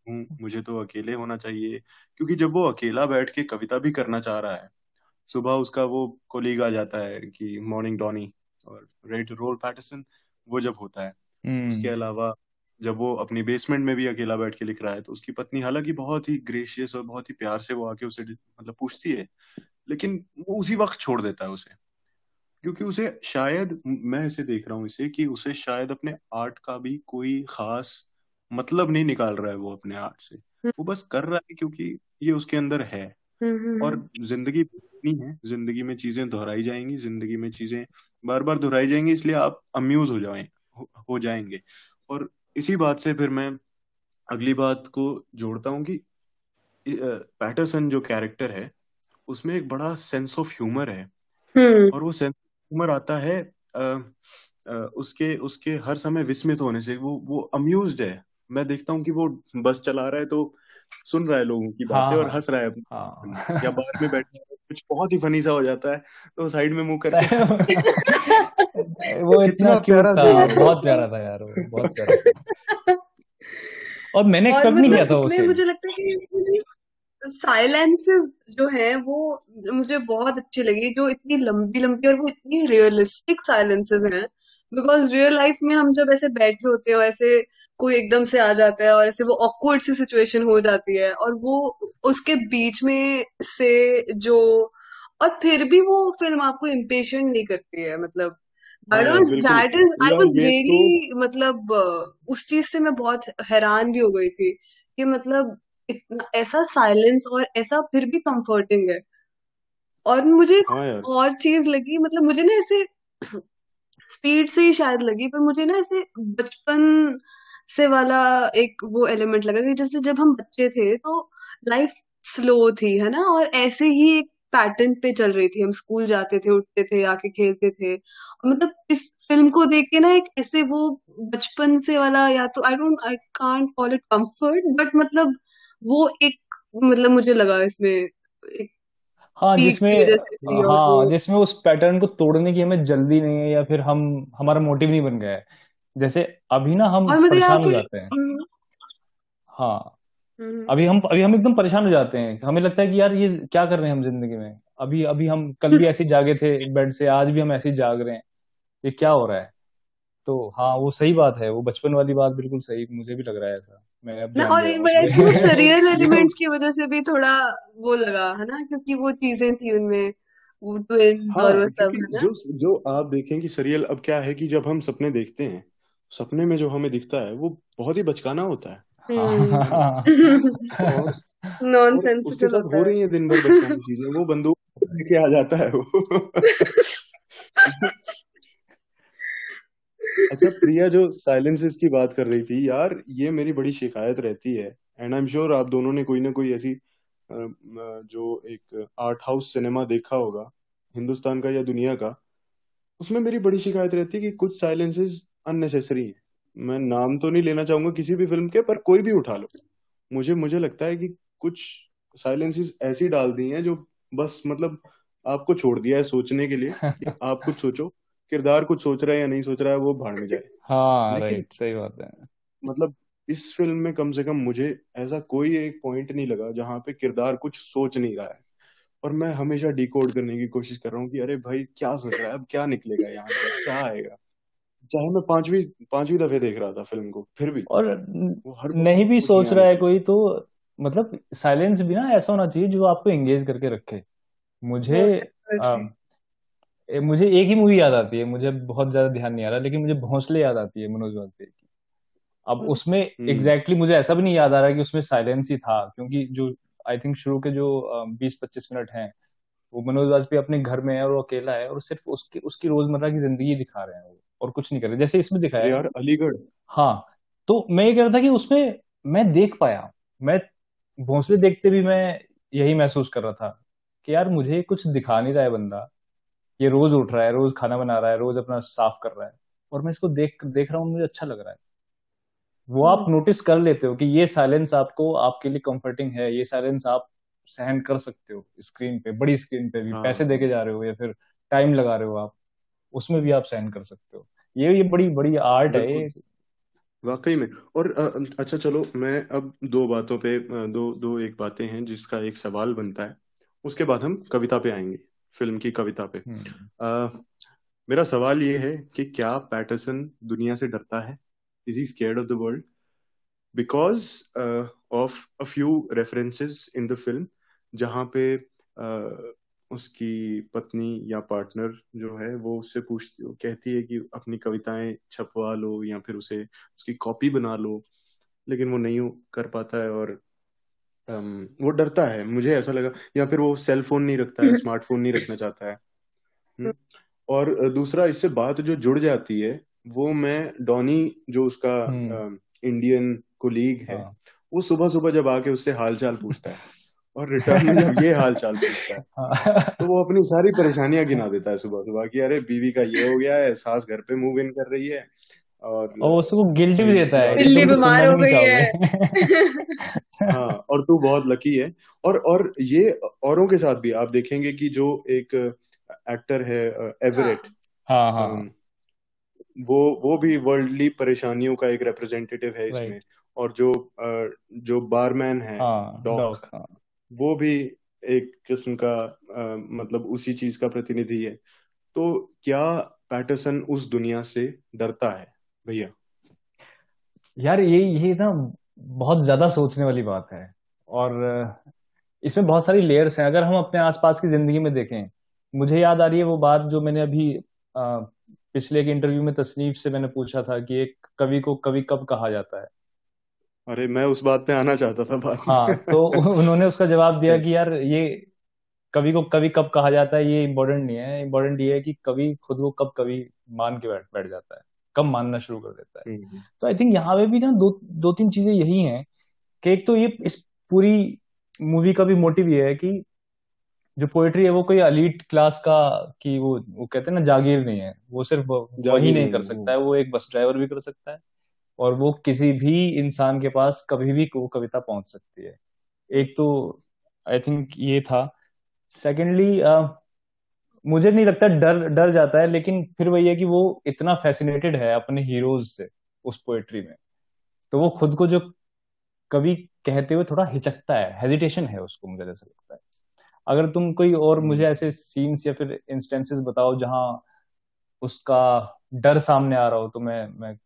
S1: हूँ मुझे तो अकेले होना चाहिए। क्योंकि जब वो अकेला बैठ के कविता भी करना चाह रहा है सुबह उसका वो कोलीग आ जाता है कि मॉर्निंग डॉनी और रेड रोल पैटरसन वो जब होता है। हम्म। उसके अलावा जब वो अपनी बेसमेंट में भी अकेला बैठ के लिख रहा है तो उसकी पत्नी हालाँकि बहुत ही ग्रेशियस और बहुत ही प्यार से वो आके उसे मतलब पूछती है लेकिन वो उसी वक्त छोड़ देता है उसे। क्योंकि उसे शायद मैं इसे देख रहा हूँ इसे कि उसे शायद अपने आर्ट का भी कोई खास मतलब नहीं निकाल रहा है वो अपने आर्ट से। हम्म। वो बस कर रहा है क्योंकि ये उसके अंदर है। हम्म, और हम्म, ज़िंदगी है ज़िंदगी में चीज़ें दोहराई जाएँगी ज़िंदगी में चीज़ें बार बार दोहराई जाएँगी इसलिए आप अम्यूज हो जाए हो जाएँगे। और इसी बात से फिर मैं अगली बात को जोड़ता हूँ कि पैटरसन जो कैरेक्टर है उसमें एक बड़ा सेंस ऑफ़ ह्यूमर है। हम्म। और वो सेंस ऑफ़ ह्यूमर आता है आ, आ, उसके उसके हर समय विस्मित होने से वो वो अम्यूज है। मैं देखता हूँ कि वो बस चला रहा है तो सुन रहा है लोगों की बातें हाँ, और हंस रहा है हाँ, या बाहर में बैठा है। कुछ बहुत ही फनी सा हो जाता है तो साइड में मुँह करके [laughs]
S2: वो इतना प्यारा था बहुत प्यारा था यार वो बहुत प्यारा और मैंने एक्सपेक्ट नहीं किया
S3: मतलब था उसे मुझे लगता है कि इसमें साइलेंसेस जो है वो मुझे बहुत अच्छी लगी जो इतनी लंबी लंबी और वो इतनी रियलिस्टिक साइलेंसेस हैं। बिकॉज़ रियल लाइफ में हम जब ऐसे बैठे होते हैं ऐसे कोई एकदम से आ जाता है और ऐसे वो ऑकवर्ड सी सिचुएशन हो जाती है और वो उसके बीच में से जो और फिर भी वो फ़िल्म आपको इम्पेशेंट नहीं करती है मतलब that is I was really मतलब उस चीज़ से मैं बहुत हैरान भी हो गई थी कि मतलब इतना ऐसा साइलेंस और ऐसा फिर भी कंफर्टिंग है। और मुझे हाँ और चीज़ लगी मतलब मुझे ना ऐसे [clears throat] स्पीड से ही शायद लगी पर मुझे ना ऐसे बचपन से वाला एक वो एलिमेंट लगा कि जैसे जब हम बच्चे थे तो लाइफ स्लो थी है ना? और ऐसे ही एक पैटर्न पे चल रही थी। हम स्कूल जाते थे उठते थे आके खेलते थे। मतलब इस फ़िल्म को देख के ना एक ऐसे वो बचपन से वाला या तो I don't I can't call it comfort but मतलब वो एक मतलब मुझे लगा इसमें एक
S2: हाँ जिसमें हाँ जिसमें उस पैटर्न को तोड़ने की हमें जल्दी नहीं है या फिर हम हमारा मोटिव नहीं बन गया है। जैसे अभी ना हम मतलब परेशान हो जाते हैं। हम्म। हाँ। हम्म। अभी हम अभी हम एकदम परेशान हो जाते हैं। हमें लगता है कि यार ये क्या कर रहे हैं हम ज़िंदगी में? अभी अभी हम कल भी [laughs] ऐसे जागे थे बेड से आज भी हम ऐसे जाग रहे हैं। ये क्या हो रहा है? तो हाँ वो सही बात है। वो बचपन वाली बात बिल्कुल सही। मुझे भी लग रहा है ऐसा। मैं अब ध्यान
S3: और
S2: दे रहा हूँ
S3: वो सरियल एलिमेंट्स की वजह से भी थोड़ा वो लगा है ना? क्योंकि वो चीज़ें थी उनमें वो ट्विंस
S1: हाँ
S3: और वो सब
S1: क्योंकि
S3: है ना?
S1: जो जो आप देखें कि सीरियल अब क्या है कि जब हम सपने देखते हैं सपने में जो हमें दिखता है वो बहुत ही बचकाना होता है।
S2: हाँ
S1: और
S3: नॉन
S1: और उसके साथ
S3: होता
S1: हो रही है। दिन भर बचकानी चीज़ें वो बंदूक लेके आ जाता है वो। अच्छा प्रिया जो साइलेंसेस की बात कर रही थी यार ये मेरी बड़ी शिकायत रहती है। एंड आई एम श्योर आप दोनों ने कोई ना कोई ऐसी जो एक आर्ट हाउस सिनेमा देखा होगा हिंदुस्तान का या दुनिया का उसमें मेरी बड़ी शिकायत रहती है कि कुछ साइलेंसेस अननेसेसरी है। मैं नाम तो नहीं लेना चाहूँगा किसी भी फ़िल्म के पर कोई भी उठा लो। मुझे मुझे लगता है कि कुछ साइलेंसेस ऐसी डाल दी हैं जो बस मतलब आपको छोड़ दिया है सोचने के लिए कि [laughs] आप कुछ सोचो किरदार कुछ सोच रहा है या नहीं सोच रहा है वो भाड़ में जाए।
S2: हाँ राइट सही बात है।
S1: मतलब इस फ़िल्म में कम से कम मुझे ऐसा कोई एक पॉइंट नहीं लगा जहाँ पे किरदार कुछ सोच नहीं रहा है। और मैं हमेशा डिकोड करने की कोशिश कर रहा हूँ कि अरे भाई क्या सोच रहा है? अब क्या निकलेगा यहाँ से? क्या आएगा? चाहे मैं पांचवी पांचवी दफे देख रहा था फ़िल्म को फिर भी।
S2: और
S1: वो हर बार
S2: नहीं भी
S1: कुछ नया
S2: सोच रहा है कोई तो मतलब साइलेंस भी ना ऐसा होना चाहिए जो आपको एंगेज करके रखे। मुझे आ, मुझे एक ही मूवी याद आती है मुझे बहुत ज़्यादा ध्यान नहीं आ रहा लेकिन मुझे भोंसले याद आती है मनोज वाजपेयी की। अब उसमें
S1: हम्म।
S2: एग्जैक्टली exactly मुझे ऐसा भी नहीं याद आ रहा कि उसमें साइलेंस ही था क्योंकि जो आई थिंक शुरू के जो बीस पच्चीस मिनट हैं वो मनोज वाजपेयी अपने घर में है और वो अकेला है और सिर्फ़ उसकी उसकी रोज़मर्रा की ज़िंदगी दिखा रहे हैं वो। और कुछ नहीं कर रहे। जैसे इसमें दिखाया
S1: यार अलीगढ़।
S2: हाँ तो मैं ये कह रहा था कि उसमें मैं देख पाया। मैं भोंसले देखते भी मैं यही महसूस कर रहा था कि यार मुझे कुछ दिखा नहीं रहा है बंदा। ये रोज उठ रहा है रोज खाना बना रहा है रोज अपना साफ़ कर रहा है। और मैं इसको देख देख रहा हूँ मुझे अच्छा लग रहा है। वो आप नोटिस कर लेते हो कि ये साइलेंस आपको आपके लिए कंफर्टिंग है ये साइलेंस आप सहन कर सकते हो स्क्रीन पे बड़ी स्क्रीन पे भी।
S1: हाँ।
S2: पैसे देके जा रहे हो या फिर टाइम लगा रहे हो आप। उसमें भी आप सहन कर सकते हो। ये ये बड़ी बड़ी आर्ट है
S1: वाकई में। और अच्छा चलो मैं अब दो बातों पे दो दो एक बातें हैं जिसका एक सवाल बनता है। उसके बाद हम कविता पे आएँगे फ़िल्म की कविता पे।
S2: हम्म।
S1: अ, मेरा सवाल ये है कि क्या पैटरसन दुनिया से डरता है? Is he scared of the world because of a few references in the film जहाँ पे uh, उसकी पत्नी या पार्टनर जो है वो उससे पूछती कहती है कि अपनी कविताएँ छपवा लो या फिर उसे उसकी कॉपी बना लो। लेकिन वो नहीं कर पाता है और um, वो डरता है। मुझे ऐसा लगा या फिर वो सेल फ़ोन नहीं रखता है [laughs] स्मार्टफ़ोन नहीं रखना चाहता है। हम्म, और दूसरा इससे बात जो जुड़ जाती है वो मैं डॉनी जो उसका
S2: हम्म।
S1: इंडियन कोलीग है
S2: हाँ।
S1: वो सुबह सुबह जब आके उससे हाल चाल पूछता है। और रिटर्न में जब ये हाल चाल पूछता है
S2: हाँ।
S1: तो वो अपनी सारी परेशानियाँ गिना देता है सुबह सुबह कि अरे बीवी का ये हो गया है सास घर पे मूव इन कर रही है और
S2: और उसको गिल्ट भी देता है
S3: बिल्ली
S2: तो
S3: बीमार हो गई है। [laughs]
S1: हाँ और तू बहुत लकी है। और और ये औरों के साथ भी आप देखेंगे कि जो एक एक्टर है एवरेट
S2: हाँ। हाँ
S1: अम, वो वो भी वर्ल्डली परेशानियों का एक रिप्रेजेंटेटिव है इसमें। और जो जो बारमैन है
S2: हाँ
S1: डॉक
S2: डॉक हाँ।
S1: वो भी एक किस्म का अ, मतलब उसी चीज़ का प्रतिनिधि है। तो क्या पैटरसन उस दुनिया से डरता है भैया?
S2: यार ये ये ना बहुत ज़्यादा सोचने वाली बात है और इसमें बहुत सारी लेयर्स हैं। अगर हम अपने आसपास की ज़िंदगी में देखें मुझे याद आ रही है वो बात जो मैंने अभी अ, पिछले एक इंटरव्यू में तसनीफ से मैंने पूछा था कि एक कवि को कवि कब कहा जाता है।
S1: अरे मैं उस बात पे आना चाहता था बात
S2: हाँ तो [laughs] उन्होंने उसका जवाब दिया कि यार ये कवि को कवि कब कहा जाता है ये इम्पोर्टेंट नहीं है। इम्पोर्टेंट ये है कि कवि खुद को कब कवि मान के बैठ बैठ जाता है कब मानना शुरू कर देता है।
S1: हम्म
S2: तो आई थिंक यहाँ पे भी ना दो दो तीन चीज़ें यही हैं कि एक तो ये इस पूरी मूवी का भी मोटिव ये है कि जो पोएट्री है वो कोई अलीट क्लास का कि वो वो कहते हैं ना जागीर नहीं है। वो सिर्फ़ वही नहीं
S1: नहीं
S2: कर सकता है वो एक बस ड्राइवर भी कर सकता है। और वो किसी भी इंसान के पास कभी भी वो कविता पहुँच सकती है। एक तो आई थिंक ये था। सेकेंडली uh, मुझे नहीं लगता डर डर जाता है लेकिन फिर वही है कि वो इतना फैसिनेटेड है अपने हीरोज से उस पोएट्री में। तो वो खुद को जो कवि कहते हुए थोड़ा हिचकता है हेजिटेशन है उसको मुझे ऐसा लगता है। अगर तुम कोई और मुझे
S1: हम्म
S2: ऐसे सीन्स या फिर इंस्टेंसेस बताओ जहाँ उसका डर सामने आ रहा हो तो मैं मैं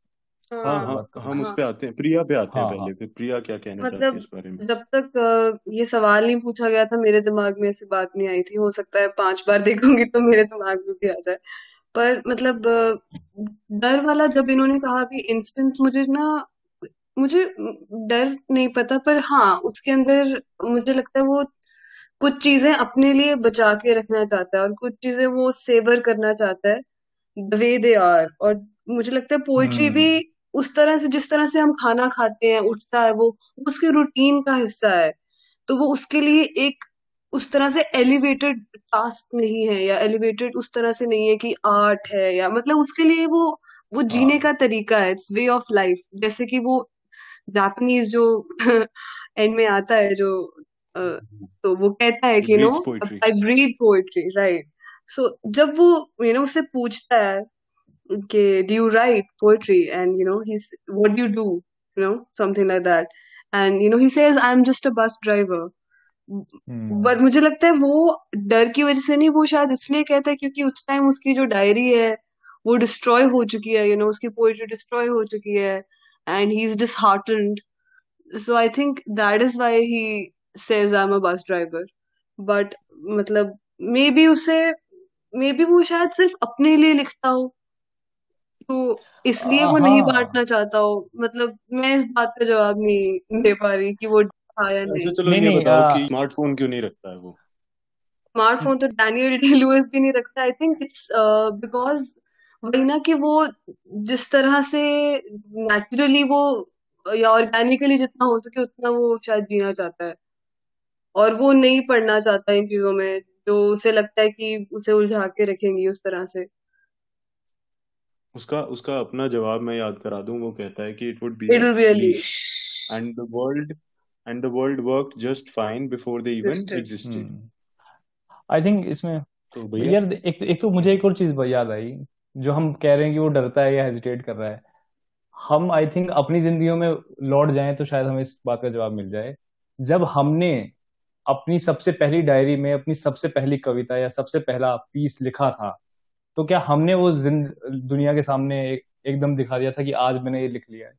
S1: हाँ हाँ, हाँ हम उस पे आते हैं प्रिया पे आते हैं हाँ, पहले फिर प्रिया क्या कहना मतलब, चाहती है इस बारे में?
S3: जब तक ये सवाल नहीं पूछा गया था मेरे दिमाग में ऐसी बात नहीं आई थी हो सकता है पाँच बार देखूँगी तो मेरे दिमाग में भी आ जाए। पर मतलब डर वाला जब इन्होंने कहा कि इंस्टेंट मुझे ना मुझे डर नहीं पता पर हाँ उसके अंदर मुझे लगता है वो कुछ चीज़ें अपने लिए बचा के रखना चाहता है और कुछ चीज़ें वो सेवर करना चाहता है। द वे दे आर और मुझे लगता है पोइट्री भी हम्म। उस तरह से जिस तरह से हम खाना खाते हैं उठता है वो उसके रूटीन का हिस्सा है। तो वो उसके लिए एक उस तरह से एलिवेटेड टास्क नहीं है या एलिवेटेड उस तरह से नहीं है कि आर्ट है या मतलब उसके लिए वो वो जीने हाँ। का तरीका है। इट्स वे ऑफ़ लाइफ जैसे कि वो जापानीज जो [laughs] एंड में आता है जो तो वो कहता है कि no I breathe poetry right so जब वो यू नो उससे पूछता है कि do you write poetry? And you know he's what do you do? You know something like that. And you know he says I'm just a bus driver. But hmm. मुझे लगता है वो डर की वजह से नहीं वो शायद इसलिए कहता है क्योंकि उस टाइम उसकी जो डायरी है वो डिस्ट्रॉय हो चुकी है यू नो उसकी पोएट्री डिस्ट्रॉय हो चुकी है and he is disheartened so I think that is why he says I am a bus driver but मतलब मे बी उसे मे बी वो शायद सिर्फ़ अपने लिए लिखता हो तो इसलिए वो नहीं बांटना चाहता हो। मतलब मैं इस बात का जवाब नहीं दे पा रही कि वो था या नहीं।
S1: चलो नहीं, ये बताओ कि स्मार्टफ़ोन क्यों नहीं रखता है वो?
S3: स्मार्टफ़ोन तो डैनियल डे लुइस भी नहीं रखता। आई थिंक इट्स बिकॉज़ वही ना कि वो जिस तरह से नेचुरली वो या ऑर्गेनिकली जितना हो सके उतना वो शायद जीना चाहता है। और वो नहीं पढ़ना चाहता इन चीज़ों में जो उसे लगता है कि उसे उलझा के रखेंगी उस तरह से।
S1: उसका उसका अपना जवाब मैं याद करा दूँ वो कहता है कि it would be
S3: it will be a leash
S1: and the world and the world worked just fine before they even existed
S2: I think इसमें तो भैया? यार एक एक तो मुझे एक और चीज़ याद आई जो हम कह रहे हैं कि वो डरता है या हेजिटेट कर रहा है। हम आई थिंक अपनी जिंदगियों में लौट जाएँ तो शायद हमें इस बात का जवाब मिल जाए। जब हमने अपनी सबसे पहली डायरी में अपनी सबसे पहली कविता या सबसे पहला पीस लिखा था तो क्या हमने वो दुनिया के सामने एक, एकदम दिखा दिया था कि आज मैंने ये लिख लिया है?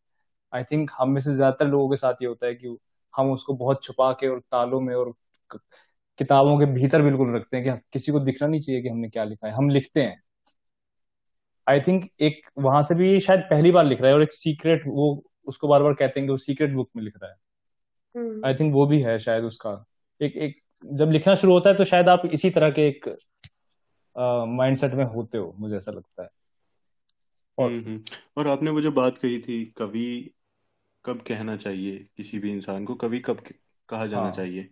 S2: आई थिंक हम में से ज़्यादातर लोगों के साथ ये होता है कि हम उसको बहुत छुपा के और तालों में और किताबों के भीतर बिल्कुल रखते हैं कि किसी को दिखना नहीं चाहिए कि हमने क्या लिखा है। हम लिखते हैं। आई थिंक एक वहाँ से भी शायद पहली बार लिख रहा है और एक सीक्रेट वो उसको बार बार कहते हैं कि वो सीक्रेट बुक में लिख रहा है। आई हम्म। थिंक वो भी है शायद उसका। एक एक जब लिखना शुरू होता है तो शायद आप इसी तरह के एक माइंडसेट में होते हो मुझे ऐसा लगता है।
S1: और हम्म, हम्म। और आपने वो जो बात कही थी कवि कब कहना चाहिए किसी भी इंसान को कवि कब कहा जाना हाँ. चाहिए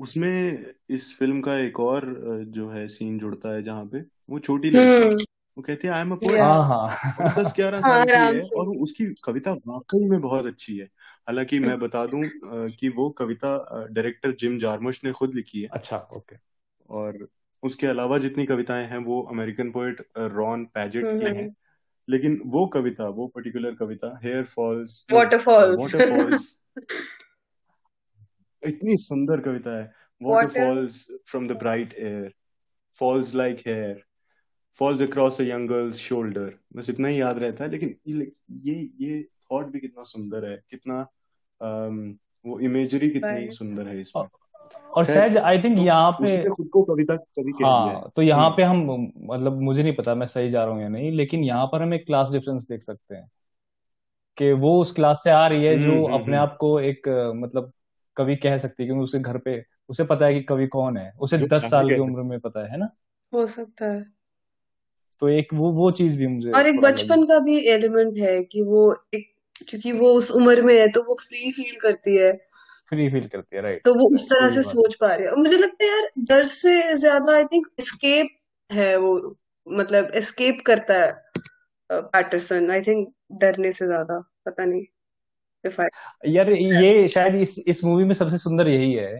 S1: उसमें इस फ़िल्म का एक और जो है सीन जुड़ता है जहाँ पे वो छोटी लड़की हम्म। वो कहती है आई एम अ पोएट दस ग्यारह साल की है और उसकी कविता वाकई में बहुत अच्छी है। हालाँकि मैं बता दूँ कि वो कविता डायरेक्टर जिम जार्मुश ने खुद लिखी है।
S2: अच्छा ओके
S1: और उसके अलावा जितनी कविताएँ हैं वो अमेरिकन पोएट रॉन पैजेट की हैं। लेकिन वो कविता वो पर्टिकुलर कविता हेयर फॉल्स
S3: वाटरफॉल्स
S1: वाटरफॉल्स इतनी सुंदर कविता है। Waterfalls from the bright air falls like hair falls across a young girl's shoulder बस इतना ही याद रहता है लेकिन ये ये थॉट भी कितना सुंदर है कितना um, वो इमेजरी कितनी सुंदर है इसमें।
S2: और सहज आई थिंक तो यहाँ पे
S1: खुद को कविता कवि कह
S2: हाँ तो यहाँ हम्म। पे हम मतलब मुझे नहीं पता मैं सही जा रहा हूँ या नहीं लेकिन यहाँ पर हम एक क्लास डिफरेंस देख सकते हैं कि वो उस क्लास से आ रही है जो हम्म, अपने हम्म, आप को एक मतलब कवि कह सकती है क्योंकि उसके घर पे उसे पता है कि कवि कौन है उसे दस साल की उम्र में पता है ना?
S3: हो सकता है।
S2: तो एक वो वो चीज़ भी मुझे
S3: और एक बचपन का भी एलिमेंट है कि वो एक क्योंकि वो उस उम्र में है तो वो फ्री फील करती है।
S2: फ्री फील करती है राइट
S3: तो वो उस तरह से सोच पा रही है। मुझे लगता है यार डर से ज़्यादा आई थिंक एस्केप है वो मतलब एस्केप करता है पैटरसन आई थिंक डरने से ज़्यादा पता नहीं
S2: यार ये शायद इस इस मूवी में सबसे सुंदर यही है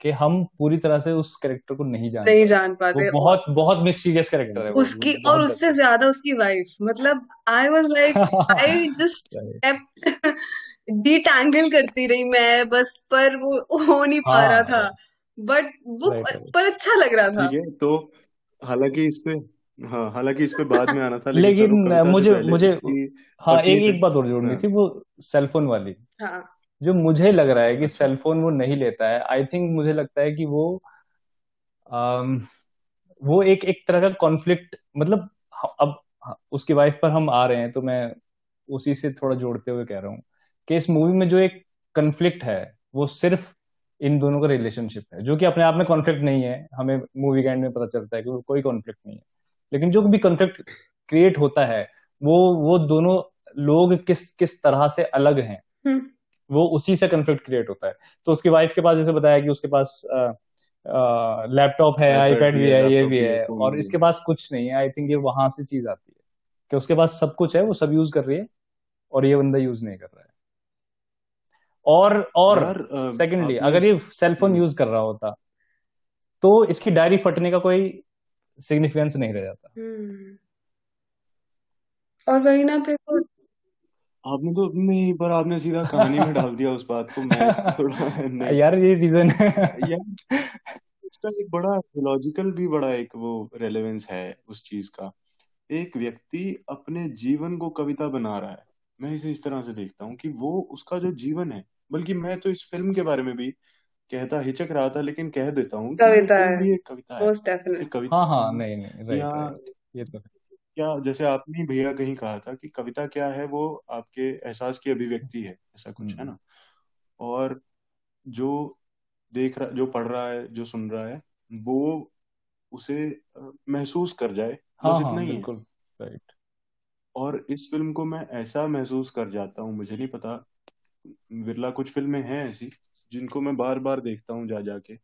S2: कि हम पूरी तरह से उस कैरेक्टर को नहीं जान
S3: नहीं जान पाते।
S2: वो बहुत बहुत मिस्टीरियस कैरेक्टर है
S3: उसकी और उससे ज़्यादा उसकी वाइफ मतलब I was like I just detangle करती रही मैं बस पर वो हो नहीं पा रहा था। बट हाँ, वो पर अच्छा लग रहा था।
S1: ठीक है तो हालाँकि इसमें हाँ हालाँकि इस पे बाद में आना था
S2: लेकिन, लेकिन मुझे मुझे हाँ एक एक बात और जोड़नी हाँ। थी वो सेलफोन वाली। हाँ. जो मुझे लग रहा है कि सेलफोन वो नहीं लेता है आई थिंक मुझे लगता है कि वो आम, वो एक एक तरह का कॉन्फ्लिक्ट मतलब अब उसकी वाइफ पर हम आ रहे हैं तो मैं उसी से थोड़ा जोड़ते हुए कह रहा हूँ। कि इस मूवी में जो एक कन्फ्लिक्ट है वो सिर्फ़ इन दोनों का रिलेशनशिप है। जो कि अपने आप में कॉन्फ्लिक्ट नहीं है हमें मूवी के एंड में पता चलता है कि कोई कॉन्फ्लिक्ट नहीं है। लेकिन जो भी कॉन्फ्लिक्ट क्रिएट होता है वो वो दोनों लोग किस किस तरह से अलग हैं हम्म। वो उसी से कन्फ्लिक्ट क्रिएट होता है। तो उसकी वाइफ के पास जैसे बताया कि उसके पास लैपटॉप है आईपैड भी है ये भी है और इसके पास कुछ नहीं है। आई थिंक ये वहाँ से चीज़ आती है कि उसके पास सब कुछ है वो सब यूज़ कर रही है और ये बंदा यूज़ नहीं कर रहा है। और और सेकेंडली अगर ये सेलफोन यूज़ कर रहा होता तो इसकी डायरी फटने का कोई सिग्निफिकेंस नहीं रह जाता। हम्म।
S3: और वही ना फिर
S1: आपने तो अपने पर आपने सीधा कहानी में [laughs] डाल दिया उस बात को मैं थोड़ा
S2: नहीं। यार ये रीजन है।
S1: यार उसका एक बड़ा लॉजिकल भी बड़ा एक वो रेलेवेंस है उस चीज़ का। एक व्यक्ति अपने जीवन को कविता बना रहा है। मैं इसे इस तरह से देखता हूँ कि वो उसका जो जीवन है बल्कि मैं तो इस फ़िल्म के बारे में भी कहता हिचक रहा था लेकिन कह देता हूँ
S3: कविता है।
S1: एक कविता है।
S2: कविता। हाँ हाँ नहीं नहीं राइट, राइट, ये तो
S1: क्या जैसे आपने भैया कहीं कहा था कि कविता क्या है वो आपके एहसास की अभिव्यक्ति है ऐसा कुछ है ना? हम्म। और जो देख रहा जो पढ़ रहा है जो सुन रहा है वो उसे महसूस कर जाए
S2: हाँ, बस हाँ, इतना ही बिल्कुल राइट
S1: और इस फ़िल्म को मैं ऐसा महसूस कर जाता हूँ मुझे नहीं पता बिरला कुछ फ़िल्में हैं ऐसी जिनको मैं बार बार देखता हूँ जा जाके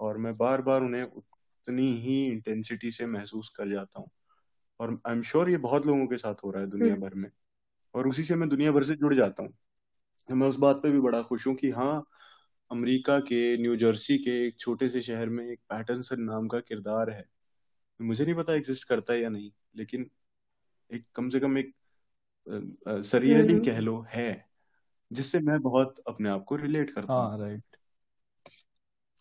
S1: और मैं बार बार उन्हें उतनी ही इंटेंसिटी से महसूस कर जाता हूँ। और आई एम श्योर ये बहुत लोगों के साथ हो रहा है दुनिया हम्म। भर में और उसी से मैं दुनिया भर से जुड़ जाता हूँ। तो मैं उस बात पे भी बड़ा खुश हूँ कि हाँ अमेरिका के न्यू जर्सी के एक छोटे से शहर में एक पैटर्नसन नाम का किरदार है। मुझे नहीं पता एग्जिस्ट करता है या नहीं लेकिन एक कम से कम एक सरियली हम्म। कह लो है जिससे मैं बहुत अपने आप को रिलेट करता हूँ
S2: हाँ, राइट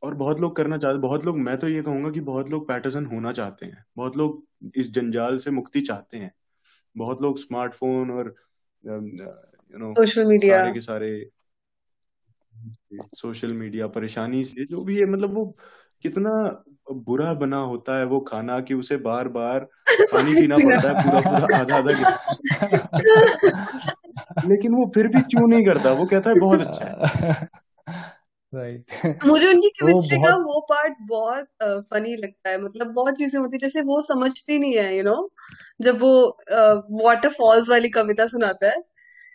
S1: और बहुत लोग करना चाहते बहुत लोग मैं तो ये कहूँगा कि बहुत लोग पैटर्सन होना चाहते हैं। बहुत लोग इस जंजाल से मुक्ति चाहते हैं। बहुत लोग स्मार्टफ़ोन और यू नो
S3: सोशल मीडिया
S1: सारे के सारे सोशल मीडिया परेशानी से जो भी है मतलब वो कितना बुरा बना होता है वो खाना कि उसे बार बार [laughs] पानी पीना पड़ता है पूरा पूरा आधा आधा लेकिन वो फिर भी क्यों नहीं करता वो कहता है बहुत अच्छा है।
S3: राइट मुझे उनकी केमिस्ट्री का वो पार्ट बहुत फनी लगता है। मतलब बहुत चीज़ें होती है जैसे वो समझती नहीं है यू नो जब वो वाटरफॉल्स वाली कविता सुनाता है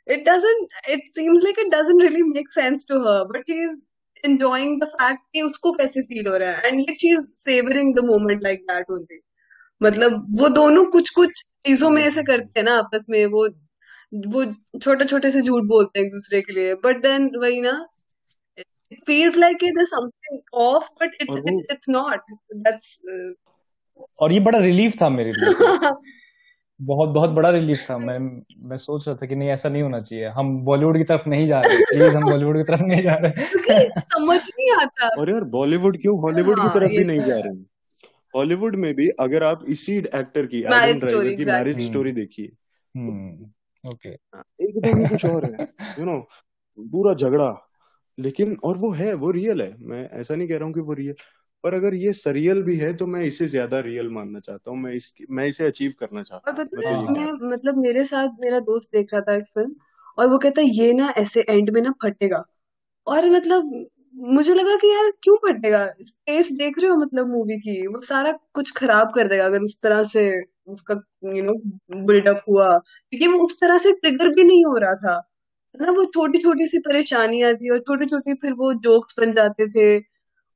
S3: it doesn't it seems like it doesn't really make sense to her but she is enjoying the fact कि उसको कैसे फील हो रहा है and like she is savoring the moment like that only मतलब वो दोनों कुछ कुछ चीज़ों में ऐसे करते हैं ना आपस में वो वो छोटे छोटे से झूठ बोलते हैं एक दूसरे के लिए बट देन वही ना it feels like there's something off but it, it, it's not that's uh...
S2: और ये बड़ा रिलीफ था मेरे लिए बहुत बहुत बड़ा रिलीफ था। मैं मैं सोच रहा था कि नहीं ऐसा नहीं होना चाहिए। हम बॉलीवुड की तरफ़ नहीं जा रहे प्लीज़ हम बॉलीवुड की तरफ़ नहीं जा रहे
S3: समझ नहीं आता।
S1: और यार बॉलीवुड क्यों? हॉलीवुड की हाँ, तरफ़ भी नहीं तो जा रहे हॉलीवुड में भी अगर आप इसी एक्टर की एडम ड्राइवर की मैरिज स्टोरी देखिए
S2: ओके
S1: एकदम ही कुछ और है। यू नो पूरा झगड़ा। लेकिन और वो है वो रियल है। मैं ऐसा नहीं कह रहा हूँ कि वो रियल पर अगर ये सरियल भी है तो मैं इसे ज़्यादा रियल मानना चाहता हूँ। मैं इस मैं इसे अचीव करना चाहता हूँ।
S3: मतलब मैं मतलब मेरे साथ मेरा दोस्त देख रहा था एक फ़िल्म और वो कहता है ये ना ऐसे एंड में ना फटेगा। और मतलब मुझे लगा कि यार क्यों फटेगा? स्पेस देख रहे हो मतलब मूवी की? वो सारा कुछ खराब कर देगा अगर उस तरह से उसका यू नो बिल्डअप हुआ। क्योंकि वो उस तरह से ट्रिगर भी नहीं हो रहा था। ना वो छोटी छोटी सी परेशानियाँ थी और छोटी छोटी फिर वो जोक्स बन जाते थे।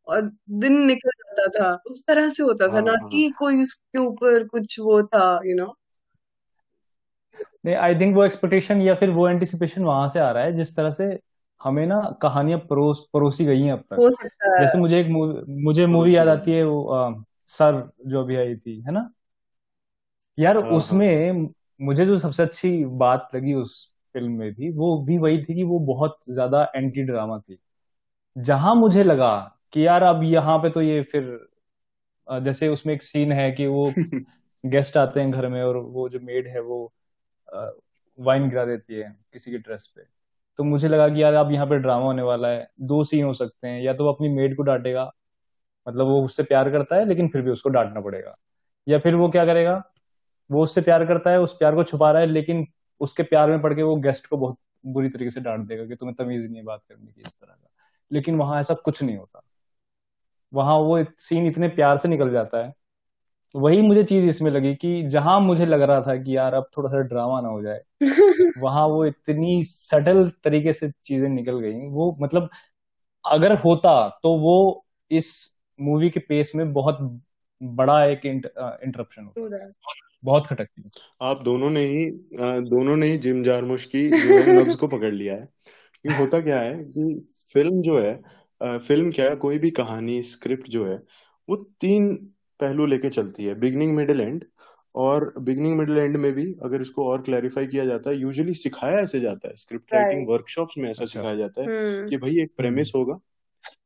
S3: और दिन निकल जाता था। उस तरह से होता था ना हाँ, कि हाँ। कोई उसके ऊपर कुछ वो था यू नो
S2: नहीं आई थिंक वो एक्सपेक्टेशन या फिर वो एंटिसिपेशन वहाँ से आ रहा है जिस तरह से हमें ना कहानियाँ परोस परोसी गई हैं अब तक।
S3: हो सकता
S2: है। जैसे मुझे एक मुझे मूवी याद आती है वो आ, सर जो अभी आई थी है ना? यार हाँ, उसमें मुझे जो सबसे अच्छी बात लगी उस फ़िल्म में भी वो भी वही थी कि वो बहुत ज़्यादा एंटी ड्रामा थी। जहाँ मुझे लगा कि यार अब यहाँ पे तो ये फिर जैसे उसमें एक सीन है कि वो [laughs] गेस्ट आते हैं घर में और वो जो मेड है वो वाइन गिरा देती है किसी की ड्रेस पे। तो मुझे लगा कि यार अब यहाँ पे ड्रामा होने वाला है। दो सीन हो सकते हैं। या तो वो अपनी मेड को डांटेगा मतलब वो उससे प्यार करता है लेकिन फिर भी उसको डांटना पड़ेगा। या फिर वो क्या करेगा वो उससे प्यार करता है उस प्यार को छुपा रहा है लेकिन उसके प्यार में पड़ के वो गेस्ट को बहुत बुरी तरीके से डांट देगा कि तुम्हें तमीज नहीं बात करने की इस तरह का। लेकिन वहाँ ऐसा कुछ नहीं होता। वहाँ वो सीन इतने प्यार से निकल जाता है। वही मुझे चीज़ इसमें लगी कि जहाँ मुझे लग रहा था कि यार अब थोड़ा सा ड्रामा ना हो जाए [laughs] वहाँ वो इतनी सटल तरीके से चीज़ें निकल गई। वो मतलब अगर होता तो वो इस मूवी के पेस में बहुत बड़ा एक इंटरप्शन होता। बहुत खटकती
S1: आप दोनों ने ही दोनों ने ही जिम जारमुश की नब्ज को पकड़ लिया है। होता क्या है कि फ़िल्म जो है फ़िल्म क्या है कोई भी कहानी स्क्रिप्ट जो है वो तीन पहलू लेके चलती है बिगनिंग मिडिल एंड और बिगनिंग मिडिल एंड में भी अगर इसको और क्लैरिफाई किया जाता है यूजुअली सिखाया ऐसे जाता है स्क्रिप्ट राइटिंग वर्कशॉप्स में ऐसा अच्छा। सिखाया जाता है हम्म। कि भाई एक प्रेमिस हम्म। होगा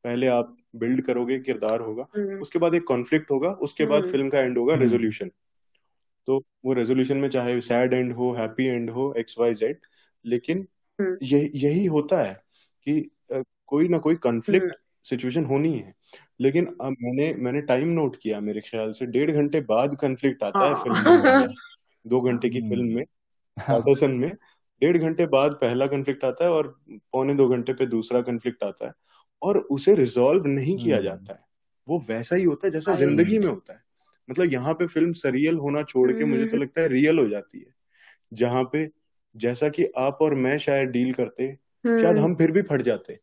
S1: पहले आप बिल्ड करोगे किरदार होगा हम्म। उसके बाद एक कॉन्फ्लिक्ट होगा उसके बाद फ़िल्म का एंड होगा रेजोल्यूशन तो वो रेजोल्यूशन में चाहे सैड एंड हो हैप्पी एंड हो एक्स वाई जेड लेकिन यही यही होता है कि कोई ना कोई कॉन्फ्लिक्ट सिचुएशन होनी है लेकिन अब मैंने मैंने टाइम नोट किया मेरे ख्याल से। डेढ़ घंटे बाद कंफ्लिक्ट आता है फ़िल्म हाँ। में। [laughs] दो घंटे की फ़िल्म में पैटरसन में। डेढ़ घंटे बाद पहला कंफ्लिक्ट आता है और पौने दो घंटे पे दूसरा कंफ्लिक्ट आता है। और उसे रिजॉल्व नहीं किया हम्म। जाता है। वो वैसा ही होता है जैसा ज़िंदगी में होता है। मतलब यहाँ पे फ़िल्म सरियल होना छोड़ के मुझे तो हम्म। लगता है रियल हो जाती है। जहाँ पे जैसा कि आप और मैं शायद डील करते शायद हम्म। हम फिर भी फट जाते।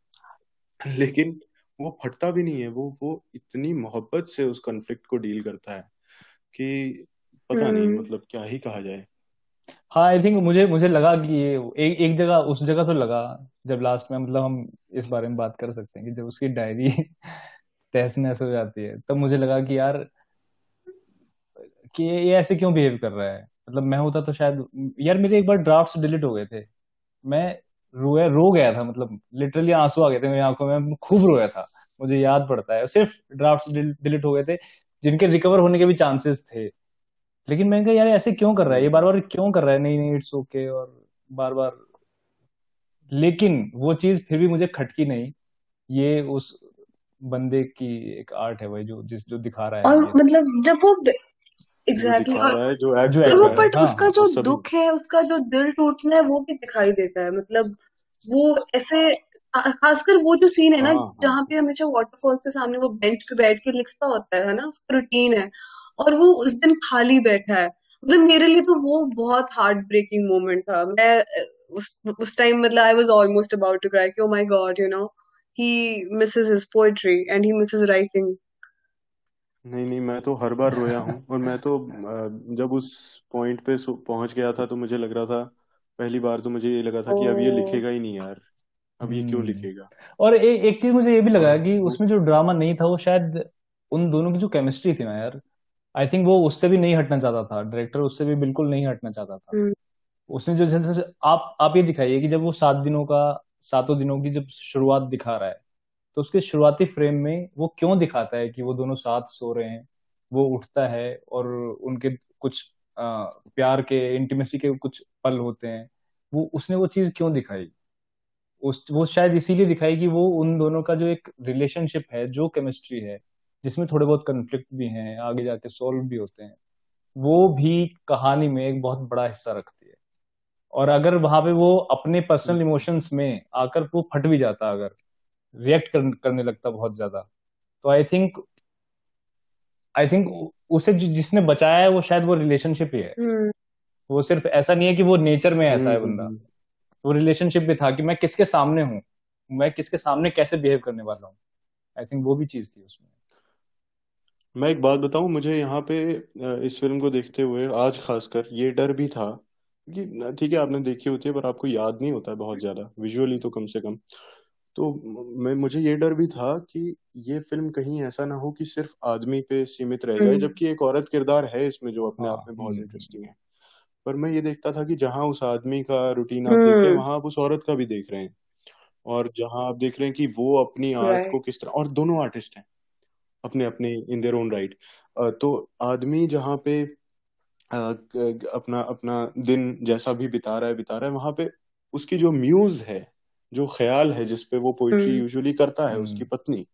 S1: [laughs] लेकिन वो फटता भी नहीं है। वो वो इतनी मोहब्बत से उस कॉन्फ्लिक्ट को डील करता है कि पता नहीं हम्म। मतलब क्या ही कहा जाए।
S2: हाँ आई थिंक मुझे मुझे लगा कि ये एक एक जगह उस जगह तो लगा जब लास्ट में मतलब हम इस बारे में बात कर सकते हैं कि जब उसकी डायरी तहस नहस हो जाती है तब मुझे लगा कि यार कि ये ऐसे क्यों बिहेव कर रहा है? मतलब मैं होता तो शायद यार मेरे एक बार ड्राफ्ट डिलीट हो गए थे। मैं रोया रो गया था मतलब लिटरली आँसू आ गए थे मेरी आँखों में खूब रोया था मुझे याद पड़ता है। सिर्फ़ ड्राफ्ट डिलीट हो गए थे जिनके रिकवर होने के भी चांसेस थे। लेकिन मैंने कहा यार ऐसे क्यों कर रहा है? ये बार बार क्यों कर रहा है? नहीं नहीं इट्स ओके और बार बार लेकिन वो चीज़ फिर भी मुझे खटकी नहीं। ये उस बंदे की एक आर्ट है भाई जो जिस जो दिखा रहा है
S3: और मतलब जब वो एग्जैक्टली exactly. जो जो जो बट हाँ, उसका जो दुख है उसका जो दिल टूटना है वो भी दिखाई देता है। मतलब वो ऐसे खासकर वो जो सीन है ना हाँ, हाँ। जहाँ पे हमेशा वाटरफॉल के सामने वो बेंच पे बैठ के लिखता होता है ना? उसका रूटीन है। और वो उस दिन खाली बैठा है। मतलब मेरे लिए तो वो बहुत हार्ट ब्रेकिंग मोमेंट था। मैं उस उस टाइम मतलब I was almost about to cry oh my God you know he misses his poetry and he misses writing
S1: नहीं नहीं मैं तो हर बार रोया हूँ। और मैं तो जब उस पॉइंट पे पहुँच गया था तो मुझे लग रहा था पहली बार तो मुझे ये लगा था कि अब ये लिखेगा ही नहीं यार। अब ये क्यों हम्म। लिखेगा?
S2: और ए, एक चीज़ मुझे ये भी लगा कि उसमें जो ड्रामा नहीं था वो शायद उन दोनों की जो केमिस्ट्री थी ना यार आई थिंक वो उससे भी नहीं हटना चाहता था। डायरेक्टर उससे भी बिल्कुल नहीं हटना चाहता था। हम्म। उसने जो जैसे आप आप ये दिखाइए कि जब वो सात दिनों का सातों दिनों की जब शुरुआत दिखा रहा है तो उसके शुरुआती फ्रेम में वो क्यों दिखाता है कि वो दोनों साथ सो रहे हैं वो उठता है और उनके कुछ प्यार के इंटीमेसी के कुछ पल होते हैं। वो उसने वो चीज़ क्यों दिखाई? उस वो शायद इसीलिए दिखाई कि वो उन दोनों का जो एक रिलेशनशिप है जो केमिस्ट्री है जिसमें थोड़े बहुत कंफ्लिक्ट भी हैं आगे जाके सॉल्व भी होते हैं वो भी कहानी में एक बहुत बड़ा हिस्सा रखती है। और अगर वहाँ पे वो अपने पर्सनल इमोशंस में आकर वो फट भी जाता अगर रिएक्ट कर, करने लगता बहुत ज़्यादा तो आई थिंक आई थिंक उसे जिसने बचाया है वो शायद वो रिलेशनशिप ही है। hmm. वो सिर्फ़ ऐसा नहीं है कि वो नेचर में ऐसा है बंदा। हम्म। वो रिलेशनशिप भी था कि मैं किसके सामने हूँ? मैं किसके सामने कैसे बिहेव करने वाला हूँ? आई थिंक वो भी चीज़ थी उसमें।
S1: मैं एक बात बताऊँ मुझे यहाँ पे इस फ़िल्म को देखते हुए आज खासकर ये डर भी था कि ठीक है आपने देखी होती है पर आपको याद नहीं होता है बहुत ज़्यादा। विजुअली तो कम से कम। तो मैं मुझे ये डर भी था कि ये फ़िल्म कहीं ऐसा ना हो कि सिर्फ़ आदमी पे सीमित रह जाए हम्म। जबकि एक औरत किरदार है इसमें जो अपने आप में बहुत इंटरेस्टिंग हाँ। है पर मैं ये देखता था कि जहाँ उस आदमी का रूटीन आप देख रहे हैं हम्म। वहाँ आप उस औरत का भी देख रहे हैं और जहाँ आप देख रहे हैं कि वो अपनी आर्ट को किस तरह और दोनों आर्टिस्ट हैं अपने अपने इन देयर ओन राइट तो आदमी जहाँ पे अपना अपना दिन जैसा भी बिता रहा है बिता रहा है वहाँ पे उसकी जो म्यूज है जो ख्याल है जिसपे वो पोइट्री यूजुअली हम्म। करता है उसकी पत्नी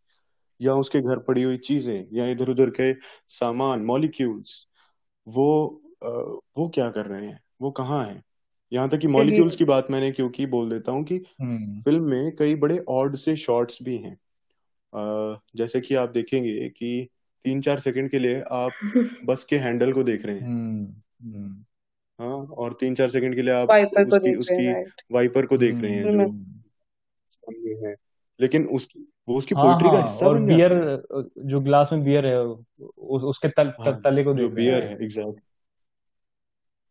S1: या उसके घर पड़ी हुई चीज़ें या इधर उधर के सामान मॉलिक्यूल्स वो आ, वो क्या कर रहे हैं? वो कहाँ है? यहाँ तक कि मॉलिक्यूल्स की बात। मैंने क्योंकि बोल देता हूँ कि फ़िल्म हम्म। में कई बड़े ऑड से शॉट्स भी हैं। जैसे कि आप देखेंगे कि तीन चार सेकंड के लिए आप [laughs] बस के हैंडल को देख रहे हैं। हम्म, हम्म। हाँ और तीन चार सेकंड के लिए आप
S3: वाइपर उसकी, को देख
S1: उसकी
S3: देख
S1: उसकी वाइपर को देख रहे हैं जो सामने है। लेकिन उसकी वो उसकी
S2: हाँ पोइट्री का हाँ हिस्सा और बन बियर जो ग्लास में बियर है उस उसके तल, हाँ, तले को
S1: जो देख बियर है। एग्जैक्ट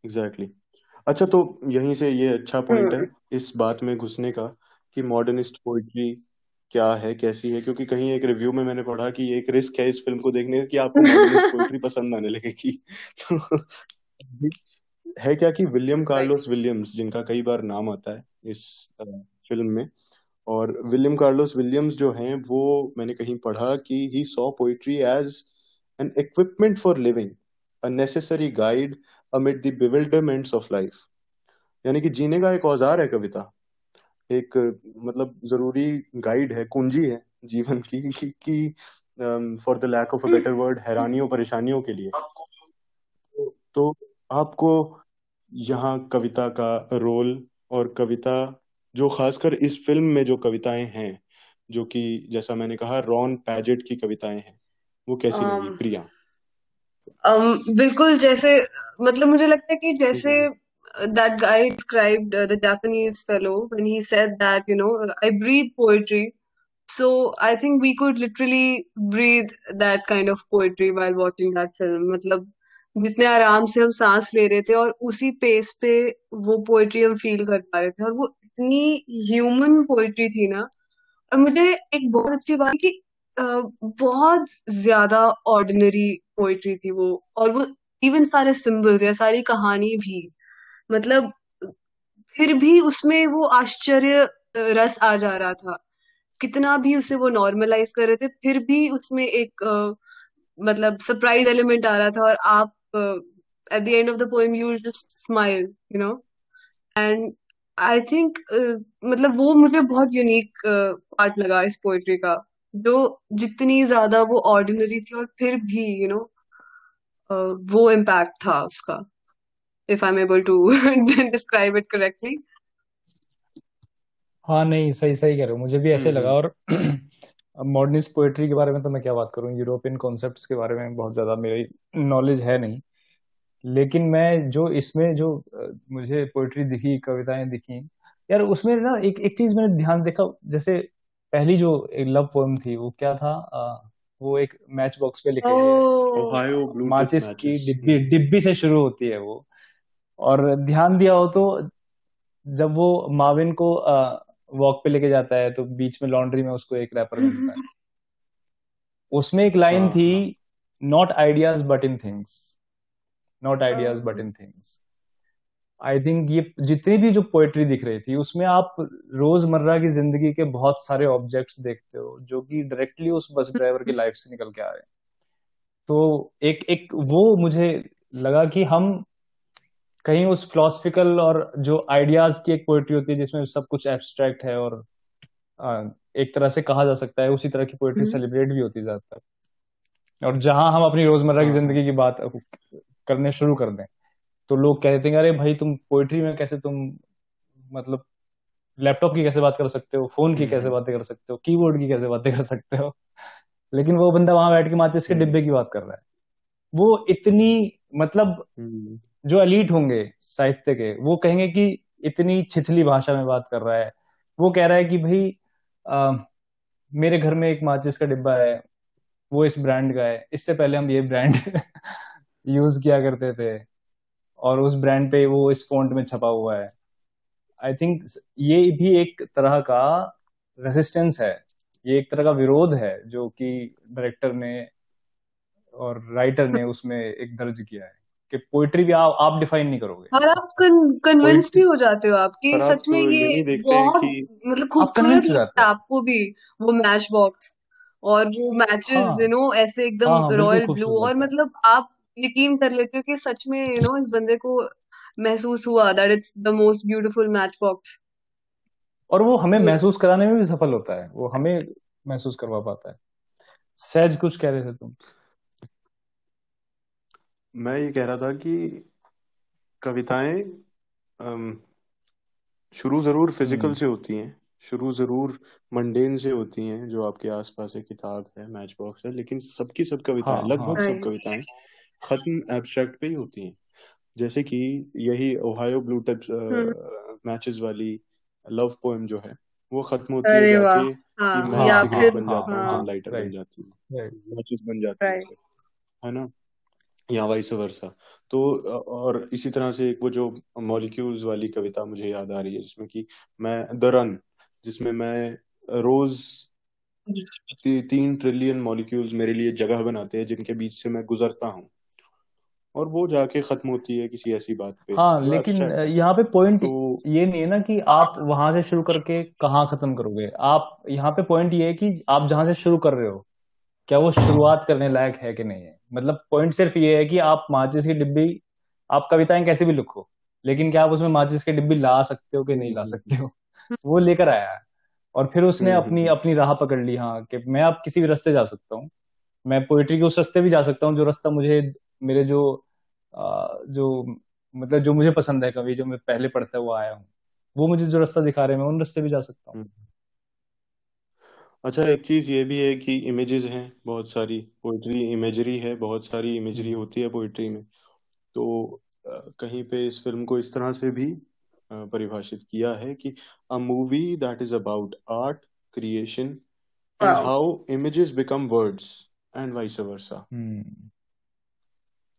S1: एग्जैक्टली अच्छा तो यहीं से ये अच्छा पॉइंट है हम्म। इस बात में घुसने का कि मॉडर्निस्ट पोइट्री क्या है कैसी है क्योंकि कहीं एक रिव्यू में मैंने पढ़ा कि एक रिस्क है इस फ़िल्म को देखने का कि आपको [laughs] मॉडर्निस्ट पोइट्री पसंद आने लगेगी। तो है क्या कि विलियम कार्लोस विलियम्स जिनका कई बार नाम आता है इस फ़िल्म में और विलियम कार्लोस विलियम्स जो हैं वो मैंने कहीं पढ़ा कि he saw poetry as an equipment for living a necessary guide amid the bewilderments of life यानी कि जीने का एक औज़ार है कविता। एक मतलब ज़रूरी गाइड है कुंजी है जीवन की कि for the lack of a better word हैरानियों परेशानियों के लिए। तो, तो आपको यहाँ कविता का रोल और कविता जो खासकर इस फ़िल्म में जो कविताएँ हैं जो कि जैसा मैंने कहा रॉन पैजेट की कविताएँ हैं वो कैसी आ, लगी प्रिया?
S3: आ, बिल्कुल जैसे मतलब मुझे लगता है कि जैसे that guy described the Japanese fellow when he said that you know I breathe poetry so I think we could literally breathe that kind of poetry while watching that film मतलब जितने आराम से हम सांस ले रहे थे और उसी पेस पे वो पोएट्री हम फील कर पा रहे थे और वो इतनी ह्यूमन पोएट्री थी ना। और मुझे एक बहुत अच्छी बात कि बहुत ज़्यादा ऑर्डिनरी पोएट्री थी वो और वो इवन सारे सिंबल्स या सारी कहानी भी मतलब फिर भी उसमें वो आश्चर्य रस आ जा रहा था। कितना भी उसे वो नॉर्मलाइज कर रहे थे फिर भी उसमें एक आ, मतलब सरप्राइज़ एलिमेंट आ रहा था और आप at the end of the poem you just smile you know and I think मतलब वो मुझे बहुत यूनिक पार्ट uh, लगा इस पोएट्री का। जो जितनी ज़्यादा वो ऑर्डिनरी थी और फिर भी you you know know, uh, वो इम्पैक्ट था उसका if I'm able to [laughs] describe it correctly.
S2: हाँ नहीं सही सही कह रहे हो। मुझे भी ऐसे लगा और [clears throat] [clears throat] मॉडर्निस्ट पोएट्री के बारे में तो मैं क्या बात करूँ? यूरोपियन कॉन्सेप्ट्स के बारे में बहुत ज़्यादा मेरी नॉलेज है नहीं। लेकिन मैं जो इसमें जो मुझे पोएट्री दिखी कविताएँ दिखी यार उसमें ना एक एक चीज़ मैंने ध्यान देखा जैसे पहली जो एक लव पोएम थी वो क्या था? आ, वो एक मैच बॉक्स पे लिखे माचिस की डिब्बी डिब्बी से शुरू होती है वो। और ध्यान दिया हो तो जब वो माविन को वॉक पे लेके जाता है तो बीच में लॉन्ड्री में उसको एक रैपर मिलता है। उसमें एक लाइन थी not ideas but in things not ideas but in things I think ये जितनी भी जो पोएट्री दिख रही थी उसमें आप रोज़मर्रा की ज़िंदगी के बहुत सारे ऑब्जेक्ट्स देखते हो जो कि डायरेक्टली उस बस ड्राइवर की लाइफ से निकल के आ रहे हैं। तो एक एक वो मुझे लगा कि हम कहीं उस फिलोसफिकल और जो आइडियाज़ की एक पोएट्री होती है जिसमें सब कुछ एब्स्ट्रैक्ट है और एक तरह से कहा जा सकता है उसी तरह की पोएट्री सेलिब्रेट हम्म। भी होती है ज़्यादातर और जहाँ हम अपनी रोज़मर्रा की हाँ। ज़िंदगी की बात करने शुरू कर दें तो लोग कहते हैं अरे भाई तुम पोएट्री में कैसे तुम मतलब लैपटॉप की कैसे बात कर सकते हो फ़ोन की कैसे हम्म। बातें कर सकते हो कीबोर्ड की कैसे बातें कर सकते हो लेकिन वो बंदा वहाँ बैठ के माचिस के हम्म। डिब्बे की बात कर रहा है वो इतनी मतलब जो अलीट होंगे साहित्य के, वो कहेंगे कि इतनी छिछली भाषा में बात कर रहा है। वो कह रहा है कि भाई मेरे घर में एक माचिस का डिब्बा है, वो इस ब्रांड का है। इससे पहले हम ये ब्रांड यूज़ [laughs] किया करते थे और उस ब्रांड पे वो इस फॉन्ट में छपा हुआ है। आई थिंक ये भी एक तरह का रेसिस्टेंस है। ये एक तरह का विरोध है जो कि डायरेक्टर ने और राइटर ने उसमें एक दर्ज किया है। कि पोइट्री भी आप आप डिफाइन नहीं करोगे।
S3: और आप कन्विंस भी हो जाते हो आपकी सच में ये बहुत मतलब खूबसूरत लगता है आपको भी वो मैच बॉक्स और वो मैचेस यू नो ऐसे एकदम रॉयल हाँ, ब्लू और मतलब आप यकीन कर लेते हो कि सच में यू नो इस बंदे को महसूस हुआ that it's the most beautiful match box
S2: और वो हमें
S3: तो
S2: महसूस कराने में भी सफल होता है वो हमें महसूस करवा पाता है। सहज कुछ कह रहे थे तुम।
S1: मैं ये कह रहा था कि कविताएँ शुरू ज़रूर फ़िज़िकल
S2: हम्म।
S1: से होती हैं शुरू ज़रूर मंडेन से होती हैं जो आपके आसपास है किताब है मैच बॉक्स है लेकिन सबकी सब कविताएँ
S2: हाँ हाँ।
S1: लगभग सब
S3: राइट
S1: कविताएँ खत्म एब्स्ट्रैक्ट पे ही होती हैं। जैसे कि यही Ohio blue tips
S3: hmm.
S1: Matches वाली लव पोएम जो है वो खत्म होती है
S3: अरे वाह
S1: जाके कि
S3: हाँ
S1: मैं
S2: हाँ
S3: या
S1: सिगरेट
S3: फिर
S1: बन
S2: हाँ
S1: जाता हूँ
S3: हाँ।
S1: तुम लाइटर बन
S2: राइट
S1: जाती हो
S2: राइट
S1: मैचेस बन जाती है
S3: राइट
S1: है ना? या वाइस वर्सा तो और इसी तरह से एक वो जो मॉलिक्यूल्स वाली कविता मुझे याद आ रही है जिसमें कि मैं द रन जिसमें मैं रोज ती, तीन ट्रिलियन मॉलिक्यूल्स मेरे लिए जगह बनाते हैं जिनके बीच से मैं गुजरता हूँ। और वो जाके खत्म होती है किसी ऐसी बात पे।
S2: हाँ
S1: जो
S2: लेकिन यहाँ पे पॉइंट
S1: तो
S2: ये नहीं है ना कि आप वहाँ से शुरू करके कहाँ खत्म करोगे। आप यहाँ पे पॉइंट ये है कि आप जहाँ से शुरू कर रहे हो क्या वो शुरुआत करने लायक है कि नहीं है? मतलब पॉइंट सिर्फ़ ये है कि आप माचिस की डिब्बी आप कविताएँ कैसे भी लिखो लेकिन क्या आप उसमें माचिस की डिब्बी ला सकते हो कि नहीं ला सकते हो? [laughs] वो लेकर आया है। और फिर उसने अपनी अपनी राह पकड़ ली हाँ कि मैं आप किसी भी रास्ते जा सकता हूँ। मैं पोइट्री के उस रास्ते भी जा सकता हूँ जो रास्ता मुझे मेरे जो आ, जो मतलब जो मुझे पसंद है कवि जो मैं पहले पढ़ता हुआ आया हूँ वो मुझे जो रास्ता दिखा रहे हैं मैं उन रास्ते भी जा सकता हूँ।
S1: हम्म। अच्छा एक चीज़ ये भी है कि इमेजेस हैं बहुत सारी पोइट्री इमेजरी है बहुत सारी इमेजरी
S2: हम्म।
S1: होती है पोइट्री में। तो अ, कहीं पे इस फ़िल्म को इस तरह से भी अ, परिभाषित किया है कि a movie that is about art creation and how images become words and vice versa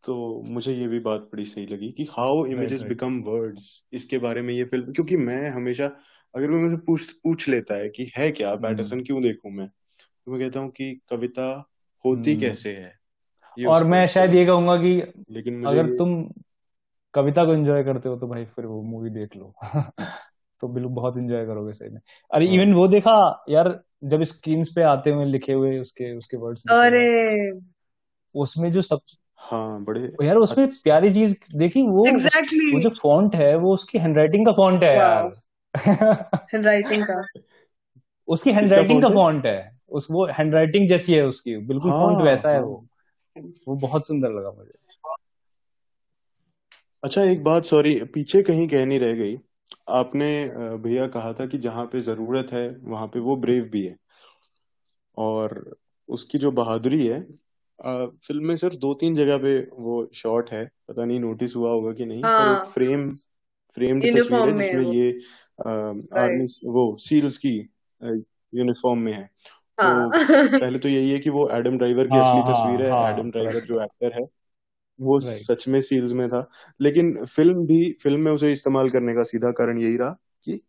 S1: तो मुझे ये भी बात बड़ी सही लगी कि how
S2: right
S1: images
S2: right
S1: become words इसके बारे में ये फ़िल्म क्योंकि मैं हमेशा अगर कोई मुझे पूछ पूछ लेता है कि है क्या
S2: हम्म
S1: पैटरसन क्यों देखूँ मैं? तो मैं कहता हूँ कि कविता होती
S2: हम्म
S1: कैसे है? ये
S2: और मैं शायद ये कहूँगा कि
S1: लेकिन मुझे
S2: अगर
S1: ये
S2: तुम कविता को एंजॉय करते हो तो भाई फिर वो मूवी देख लो। [laughs] तो बिल्कुल बहुत एंजॉय करोगे सही में। अरे
S1: हाँ।
S2: इवन वो देखा यार जब स्क्रीन पे आते हुए लिखे हुए उसके उसके वर्ड्स लिखे
S3: अरे।
S2: हुए उसमें जो सब
S1: हाँ बड़े
S2: यार उसमें
S1: अच्छ-
S2: प्यारी चीज़ देखी वो
S3: एग्जैक्टली
S2: वो जो फॉन्ट है वो उसकी हैंडराइटिंग का फॉन्ट है यार। [laughs]
S3: हैंडराइटिंग का।
S2: उसकी हैंडराइटिंग का
S1: फॉन्ट है।
S2: उस वो हैंडराइटिंग जैसी है उसकी। बिल्कुल फॉन्ट
S1: हाँ
S2: वैसा है
S1: हाँ।
S2: वो। वो बहुत सुंदर लगा मुझे।
S1: अच्छा एक बात सॉरी पीछे कहीं कह नहीं रह गई। आपने भैया कहा था कि जहाँ पे ज़रूरत है वहाँ पे वो ब्रेव भी है। और उसकी जो बहादुरी है फ़िल्म में सिर्फ़ दो तीन जगह पे वो शॉट है। पता नहीं नोटिस हुआ होगा कि नहीं पर एक
S3: हाँ।
S1: फ्रेम फ्रेम्ड तस्वीर है जिसमें ये आर्मी वो सील्स की यूनिफॉर्म में है। तो
S3: हाँ।
S1: पहले तो यही है कि वो एडम ड्राइवर की
S2: हाँ
S1: असली
S2: हाँ
S1: तस्वीर है।
S2: हाँ
S1: एडम ड्राइवर जो एक्टर है वो सच में सील्स में था। लेकिन फ़िल्म भी फ़िल्म में उसे इस्तेमाल करने का सीधा कारण यही रहा कि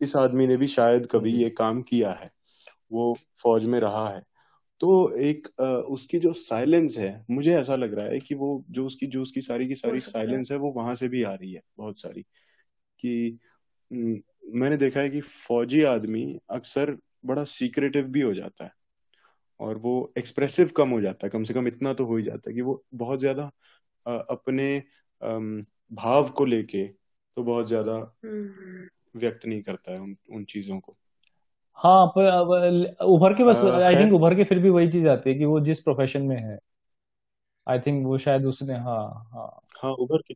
S1: इस आदमी ने भी शायद कभी ये काम किया है। वो फौज में रहा है। तो एक उसकी जो साइलेंस है मुझे ऐसा लग रहा है कि वो जो उसकी जो उसकी सारी की सारी साइलेंस है। वो वहाँ से भी आ रही है बहुत सारी। कि हम्म, मैंने देखा है कि फौजी आदमी अक्सर बड़ा सीक्रेटिव भी हो जाता है और वो एक्सप्रेसिव कम हो जाता है कम से कम इतना तो हो ही जाता है कि वो बहुत ज़्यादा अपने भाव को लेके तो बहुत ज़्यादा
S3: हम्म।
S1: व्यक्त नहीं करता है उन उन चीज़ों को।
S2: हाँ पर उभर के बस आई थिंक उभर के फिर भी वही चीज़ आती है कि वो जिस प्रोफेशन में है। आई थिंक वो शायद उसने हाँ हाँ।
S1: हाँ उभर के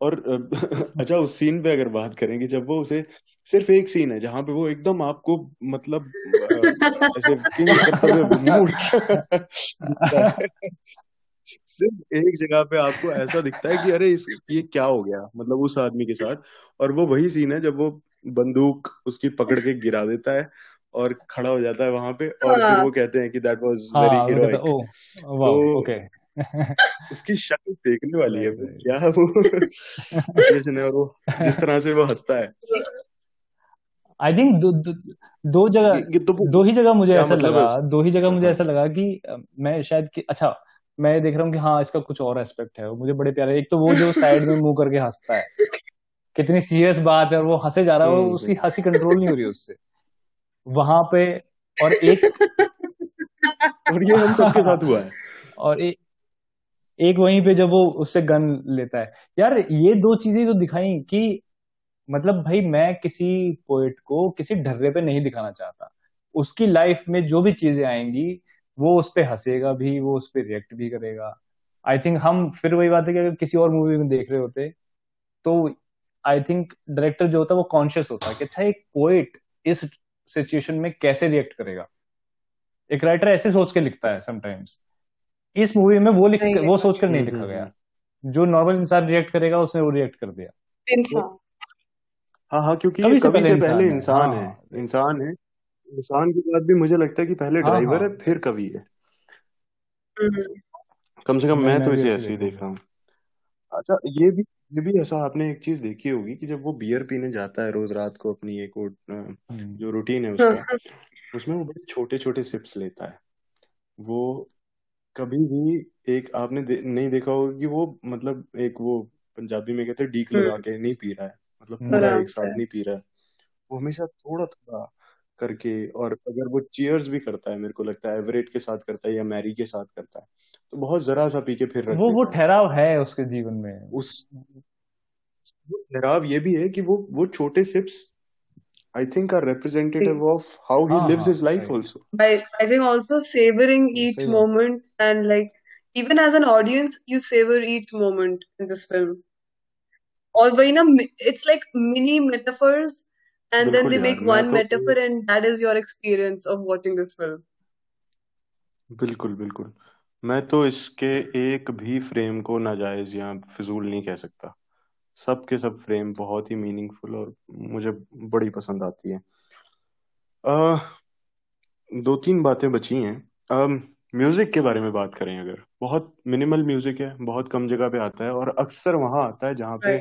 S1: और [laughs] अच्छा उस सीन पे अगर बात करेंगे जब वो उसे सिर्फ़ एक सीन है जहाँ पे वो एकदम आपको मतलब ऐसे [laughs] सिर्फ़ एक जगह पे आपको ऐसा दिखता है कि अरे इस ये क्या हो गया? मतलब उस आदमी के साथ। और वो वही सीन है जब वो बंदूक उसकी पकड़ के गिरा देता है और खड़ा हो जाता है वहाँ पे और फिर
S3: हाँ।
S1: वो कहते हैं कि दैट वाज वेरी हीरोइक तो
S2: ओके। [laughs]
S1: उसकी शक्ल देखने वाली है क्या वो? [laughs] और वो जिस तरह से वो हंसता है।
S2: आई थिंक दो, दो, दो जगह
S1: तो
S2: दो ही जगह मुझे ऐसा
S1: मतलब
S2: लगा दो ही जगह मुझे
S1: हाँ।
S2: ऐसा लगा कि मैं शायद कि अच्छा मैं देख रहा हूँ कि हाँ इसका कुछ और एस्पेक्ट है मुझे बड़े प्यारे एक तो वो जो [laughs] साइड में मुँह करके हंसता है। कितनी सीरियस बात है और वो हंसे जा रहा है वो उसकी हँसी कंट्रोल नहीं हो रही उससे। वहाँ पे और एक [laughs]
S1: और ये हम सबके साथ हुआ है। [laughs]
S2: और एक एक वहीं पे जब वो उससे गन लेता है। यार ये दो चीज़ें तो दिखाई कि मतलब भाई मैं किसी पोएट को किसी ढर्रे पे नहीं दिखाना चाहता। उसकी लाइफ में जो भी चीज़ें आएँगी वो उस पर हंसेगा भी वो उस पर रिएक्ट भी करेगा। आई थिंक हम फिर वही बात है कि अगर किसी और मूवी में देख रहे होते तो आई थिंक डायरेक्टर जो होता है वो कॉन्शियस होता है कि अच्छा एक पोएट इस सिचुएशन में कैसे रिएक्ट करेगा? एक राइटर ऐसे सोच के लिखता है समटाइम्स इस मूवी में वो लिख वो सोचकर नहीं लिखा गया। हम्म, हम्म। जो नॉर्मल इंसान रिएक्ट करेगा उसने वो रिएक्ट कर दिया।
S1: हाँ हाँ क्योंकि कभी से पहले, पहले इंसान है। हाँ। इंसान है। इंसान के बाद भी मुझे लगता है कि पहले ड्राइवर हाँ, है। हाँ। फिर कवि है। हम्म। कम से कम मैं तो इसे ऐसे ही देख रहा हूँ। अच्छा ये भी ये भी ऐसा आपने एक चीज़ देखी होगी कि जब वो बियर पीने जाता है रोज रात को अपनी एक जो रूटीन है उसका [laughs] उसमें वो बड़े छोटे छोटे सिप्स लेता है। वो कभी भी एक आपने दे, नहीं देखा होगा कि वो मतलब एक वो पंजाबी में कहते हैं डीक लगा हम्म। के नहीं पी रहा है मतलब पूरा एक साथ नहीं पी रहा है। वो हमेशा थोड़ा थोड़ा करके और अगर वो चीयर्स भी करता है मेरे को लगता है एवरेट के साथ करता है या मैरी के साथ करता है तो बहुत जरा सा पी के फिर
S2: रख वो वो ठहराव है उसके जीवन में
S1: उस ठहराव ये भी है कि वो वो छोटे sips I think are representative of how he lives his life also.
S3: I, I think also savoring each Savor. moment and like even as an audience, you savor each moment in this film. Or वही ना it's like mini metaphors and then they make one metaphor and that is your experience of watching this film.
S1: बिल्कुल बिल्कुल मैं तो इसके एक भी फ्रेम को नाजायज या फिजूल नहीं कह सकता। सब के सब फ्रेम बहुत ही मीनिंगफुल और मुझे बड़ी पसंद आती है। आ, दो तीन बातें बची हैं। म्यूज़िक के बारे में बात करें अगर। बहुत मिनिमल म्यूज़िक है बहुत कम जगह पे आता है और अक्सर वहाँ आता है जहाँ पे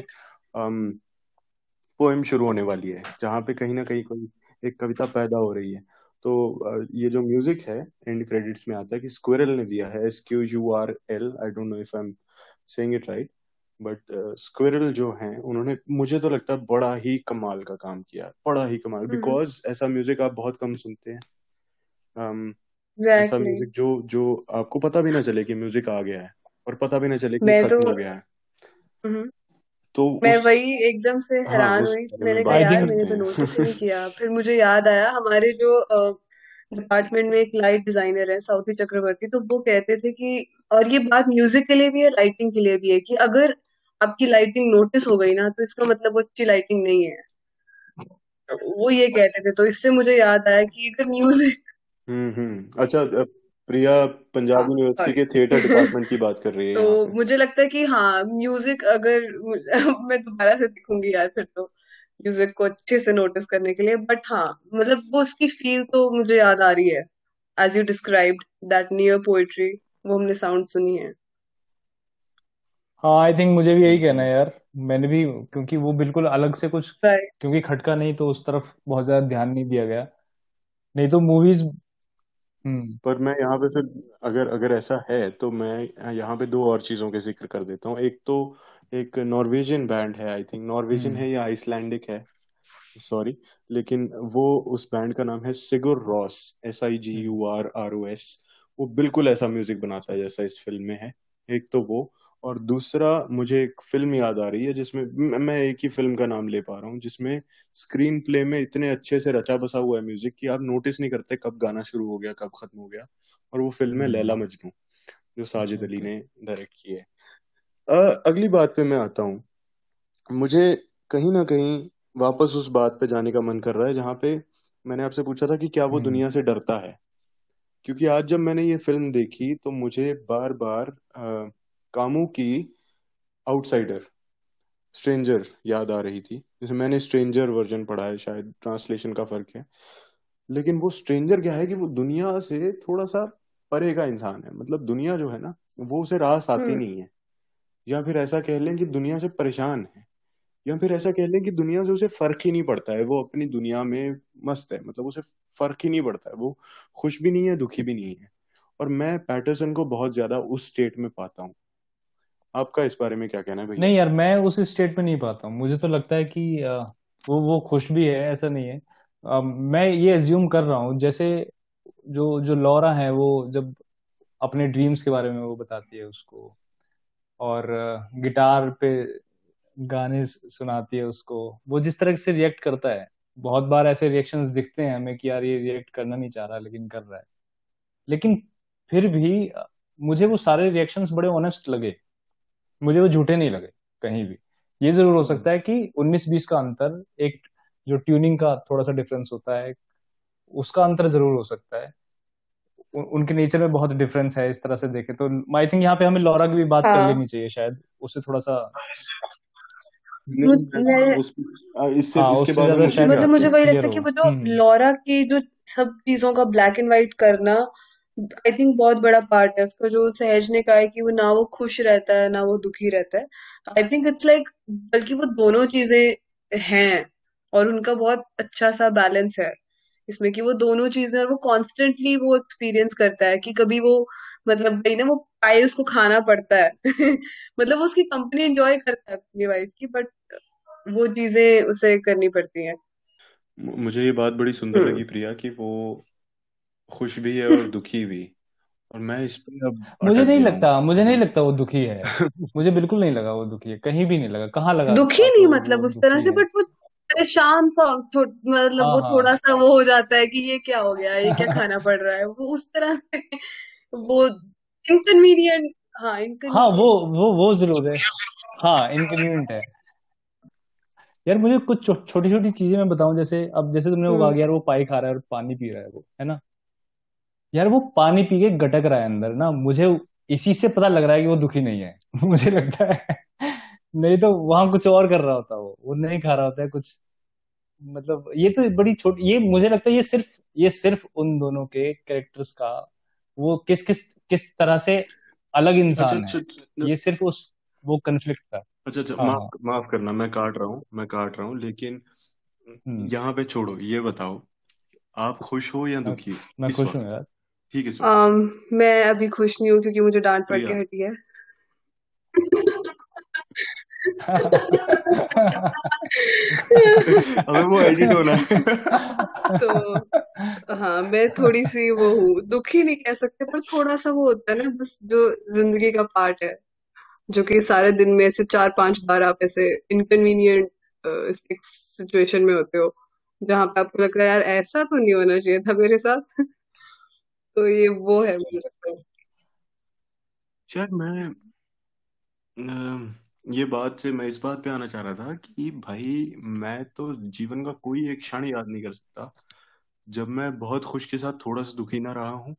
S1: पोएम शुरू होने वाली है जहाँ पे कहीं ना कहीं कोई एक कविता पैदा हो रही है। तो ये जो म्यूज़िक है एंड क्रेडिट्स में आता है कि स्क्वेरल ने दिया है S Q U R L I don't know if I am saying it right but squirrel जो हैं उन्होंने मुझे तो लगता है बड़ा ही कमाल का काम किया बड़ा ही कमाल बिकॉज़ हम्म। ऐसा म्यूज़िक आप बहुत कम सुनते हैं um, exactly. ऐसा म्यूज़िक जो जो आपको पता भी ना चले कि म्यूज़िक आ गया है और पता भी ना चले कि खत्म तो, हो गया है
S3: हम्म। तो मैं उस, वही एकदम से हाँ, हैरान हुई मैंने कहा यार मैंने तो [laughs] नोटिस नहीं किया। फिर मुझे याद आया हमारे जो डिपार्टमेंट में एक लाइट डिज़ाइनर है साउथी चक्रवर्ती तो वो कहते थे कि और ये बात म्यूज़िक के लिए भी है लाइटिंग के लिए भी है कि अगर आपकी लाइटिंग नोटिस हो गई ना तो इसका मतलब वो अच्छी लाइटिंग नहीं है। तो वो ये कहते थे तो इससे मुझे याद आया कि अगर म्यूज़िक
S1: हम्म हम्म। अच्छा प्रिया पंजाब हाँ, यूनिवर्सिटी के थिएटर डिपार्टमेंट की बात कर रही है [laughs]
S3: तो मुझे लगता है कि हाँ म्यूज़िक अगर [laughs] मैं दोबारा से दिखूँगी यार फिर तो म्यूज़िक को अच्छे से नोटिस करने के लिए। बट हाँ मतलब वो उसकी फील तो मुझे याद आ रही है। As you described that near poetry वो हमने साउंड सुनी है।
S2: हाँ आई थिंक मुझे भी यही कहना है यार। मैंने भी क्योंकि वो बिल्कुल अलग से कुछ क्योंकि खटका नहीं तो उस तरफ़ बहुत ज़्यादा ध्यान नहीं दिया गया। नहीं तो मूवीज़
S1: हम्म। पर मैं यहाँ पे फिर अगर अगर ऐसा है तो मैं यहाँ पे दो और चीज़ों के ज़िक्र कर देता हूँ। एक तो एक नॉर्वेजियन बैंड है आई थिंक नॉर्वेजियन है या आइसलैंडिक है? सॉरी लेकिन वो उस बैंड का नाम है Sigur Ros S I G U R R O S वो बिल्कुल ऐसा म्यूज़िक बनाता है जैसा इस फ़िल्म में है। एक तो वो और दूसरा मुझे एक फ़िल्म याद आ रही है जिसमें मैं एक ही फ़िल्म का नाम ले पा रहा हूँ जिसमें स्क्रीन प्ले में इतने अच्छे से रचा बसा हुआ है म्यूज़िक कि आप नोटिस नहीं करते कब गाना शुरू हो गया कब खत्म हो गया। और वो फ़िल्म है हम्म। लैला मजनू जो साजिद अली ने डायरेक्ट की है। अगली बात पे मैं आता हूँ। मुझे कहीं ना कहीं वापस उस बात पे जाने का मन कर रहा है जहाँ पे मैंने आपसे पूछा था कि क्या वो हम्म। दुनिया से डरता है? क्योंकि आज जब मैंने ये फ़िल्म देखी तो मुझे बार बार कामू की आउटसाइडर स्ट्रेंजर याद आ रही थी। जैसे मैंने स्ट्रेंजर वर्जन पढ़ा है शायद ट्रांसलेशन का फ़र्क है। लेकिन वो स्ट्रेंजर क्या है कि वो दुनिया से थोड़ा सा परे का इंसान है। मतलब दुनिया जो है ना वो उसे रास आती हम्म। नहीं है। या फिर ऐसा कह लें कि दुनिया से परेशान है। या फिर ऐसा कह लें कि दुनिया से उसे फ़र्क ही नहीं पड़ता है। वो अपनी दुनिया में मस्त है। मतलब उसे फ़र्क ही नहीं पड़ता है। वो खुश भी नहीं है दुखी भी नहीं है। और मैं पैटरसन को बहुत ज़्यादा उस स्टेट में पाता हूँ। आपका इस बारे में क्या कहना है भैया?
S2: नहीं यार, मैं उस स्टेट में नहीं पाता हूँ। मुझे तो लगता है कि वो वो खुश भी है, ऐसा नहीं है। मैं ये एज्यूम कर रहा हूँ, जैसे जो जो लॉरा है, वो जब अपने ड्रीम्स के बारे में वो बताती है उसको, और गिटार पे गाने सुनाती है उसको, वो जिस तरह से रिएक्ट करता है, बहुत बार ऐसे रिएक्शंस दिखते हैं हमें कि यार ये रिएक्ट करना नहीं चाह रहा, लेकिन कर रहा है। लेकिन फिर भी मुझे वो सारे रिएक्शंस बड़े ऑनेस्ट लगे। मुझे वो झूठे नहीं लगे कहीं भी ये ज़रूर हो सकता है कि 19-20 का अंतर एक जो ट्यूनिंग का थोड़ा सा डिफरेंस होता है उसका अंतर ज़रूर हो सकता है उ- उनके नेचर में बहुत डिफरेंस है इस तरह से देखे तो आई थिंक यहाँ पे हमें लॉरा की भी बात हाँ. कर लेनी चाहिए शायद उससे थोड़ा सा
S3: इससे हाँ, इसके बाद मतलब मुझे वही लगता है कि वो जो लॉरा हम्म। की जो सब चीज़ों का ब्लैक एंड व्हाइट करना आई थिंक बहुत बड़ा पार्ट है उसका जो सहज ने कहा है कि वो ना वो खुश रहता है ना वो दुखी रहता है। आई थिंक इट्स लाइक बल्कि वो दोनों चीज़ें हैं और उनका बहुत अच्छा सा बैलेंस है। इसमें कि वो दोनों चीज़ें और वो कॉन्स्टेंटली वो एक्सपीरियंस करता है कि कभी वो मतलब गई ना वो पाए उसको खाना पड़ता है। [laughs] मतलब उसकी कंपनी एंजॉय करता है अपनी वाइफ की बट वो चीज़ें उसे करनी पड़ती हैं।
S1: मुझे ये बात बड़ी सुंदर लगी हम्म। प्रिया कि वो खुश भी है और दुखी भी। और मैं इस पे अब [laughs]
S2: मुझे नहीं लगता मुझे नहीं लगता वो दुखी है। [laughs] मुझे बिल्कुल नहीं लगा वो दुखी है कहीं भी नहीं लगा कहाँ लगा
S3: दुखी नहीं मतलब उस तरह से बट वो परेशान सा मतलब हाँ, वो हाँ। थोड़ा सा वो हो जाता है कि ये क्या हो गया ये क्या [laughs] खाना पड़ रहा है। वो उस तरह से वो इनकन्वीनियंट हाँ
S2: हाँ वो वो वो ज़रूर है। हाँ इनकन्वीनियंट है। यार मुझे कुछ छोटी छोटी चीज़ें मैं बताऊँ जैसे अब जैसे तुमने वो कहा हम्म। यार वो पाई खा रहा है और पानी पी रहा है वो है ना? यार वो पानी पी के गटक रहा है अंदर ना मुझे इसी से पता लग रहा है कि वो दुखी नहीं है। [laughs] मुझे लगता है नहीं तो वहाँ कुछ और कर रहा होता वो वो नहीं खा रहा होता है कुछ। मतलब ये तो बड़ी छोटी ये मुझे लगता है ये सिर्फ़ ये सिर्फ़ उन दोनों के कैरेक्टर्स का वो किस किस किस तरह से अलग इंसान अच्छा, है। अच्छा, ये सिर्फ़ उस वो कन्फ्लिक्ट था।
S1: अच्छा अच्छा हाँ, माफ़ हाँ। माफ़ करना मैं काट रहा हूँ मैं काट रहा हूँ लेकिन हम्म। यहाँ पे छोड़ो ये बताओ आप खुश हो या दुखी
S2: मैं खुश हूँ यार।
S1: ठीक है um,
S3: मैं अभी खुश नहीं हूँ क्योंकि मुझे डांट पड़ के हटी है।
S1: अबे वो एडिट होना
S3: तो हाँ मैं थोड़ी सी वो हूँ। दुखी नहीं कह सकते पर थोड़ा सा वो होता है ना बस जो ज़िंदगी का पार्ट है जो कि सारे दिन में ऐसे चार पाँच बार आप ऐसे इनकन्वीनियंट सिचुएशन में होते हो जहाँ पे आपको लगता है यार ऐसा तो नहीं होना चाहिए था मेरे साथ। तो ये वो है मुझे लगता है
S1: शायद मैं ये बात से मैं इस बात पे आना चाह रहा था कि भाई मैं तो जीवन का कोई एक क्षण याद नहीं कर सकता जब मैं बहुत खुश के साथ थोड़ा सा दुखी ना रहा हूँ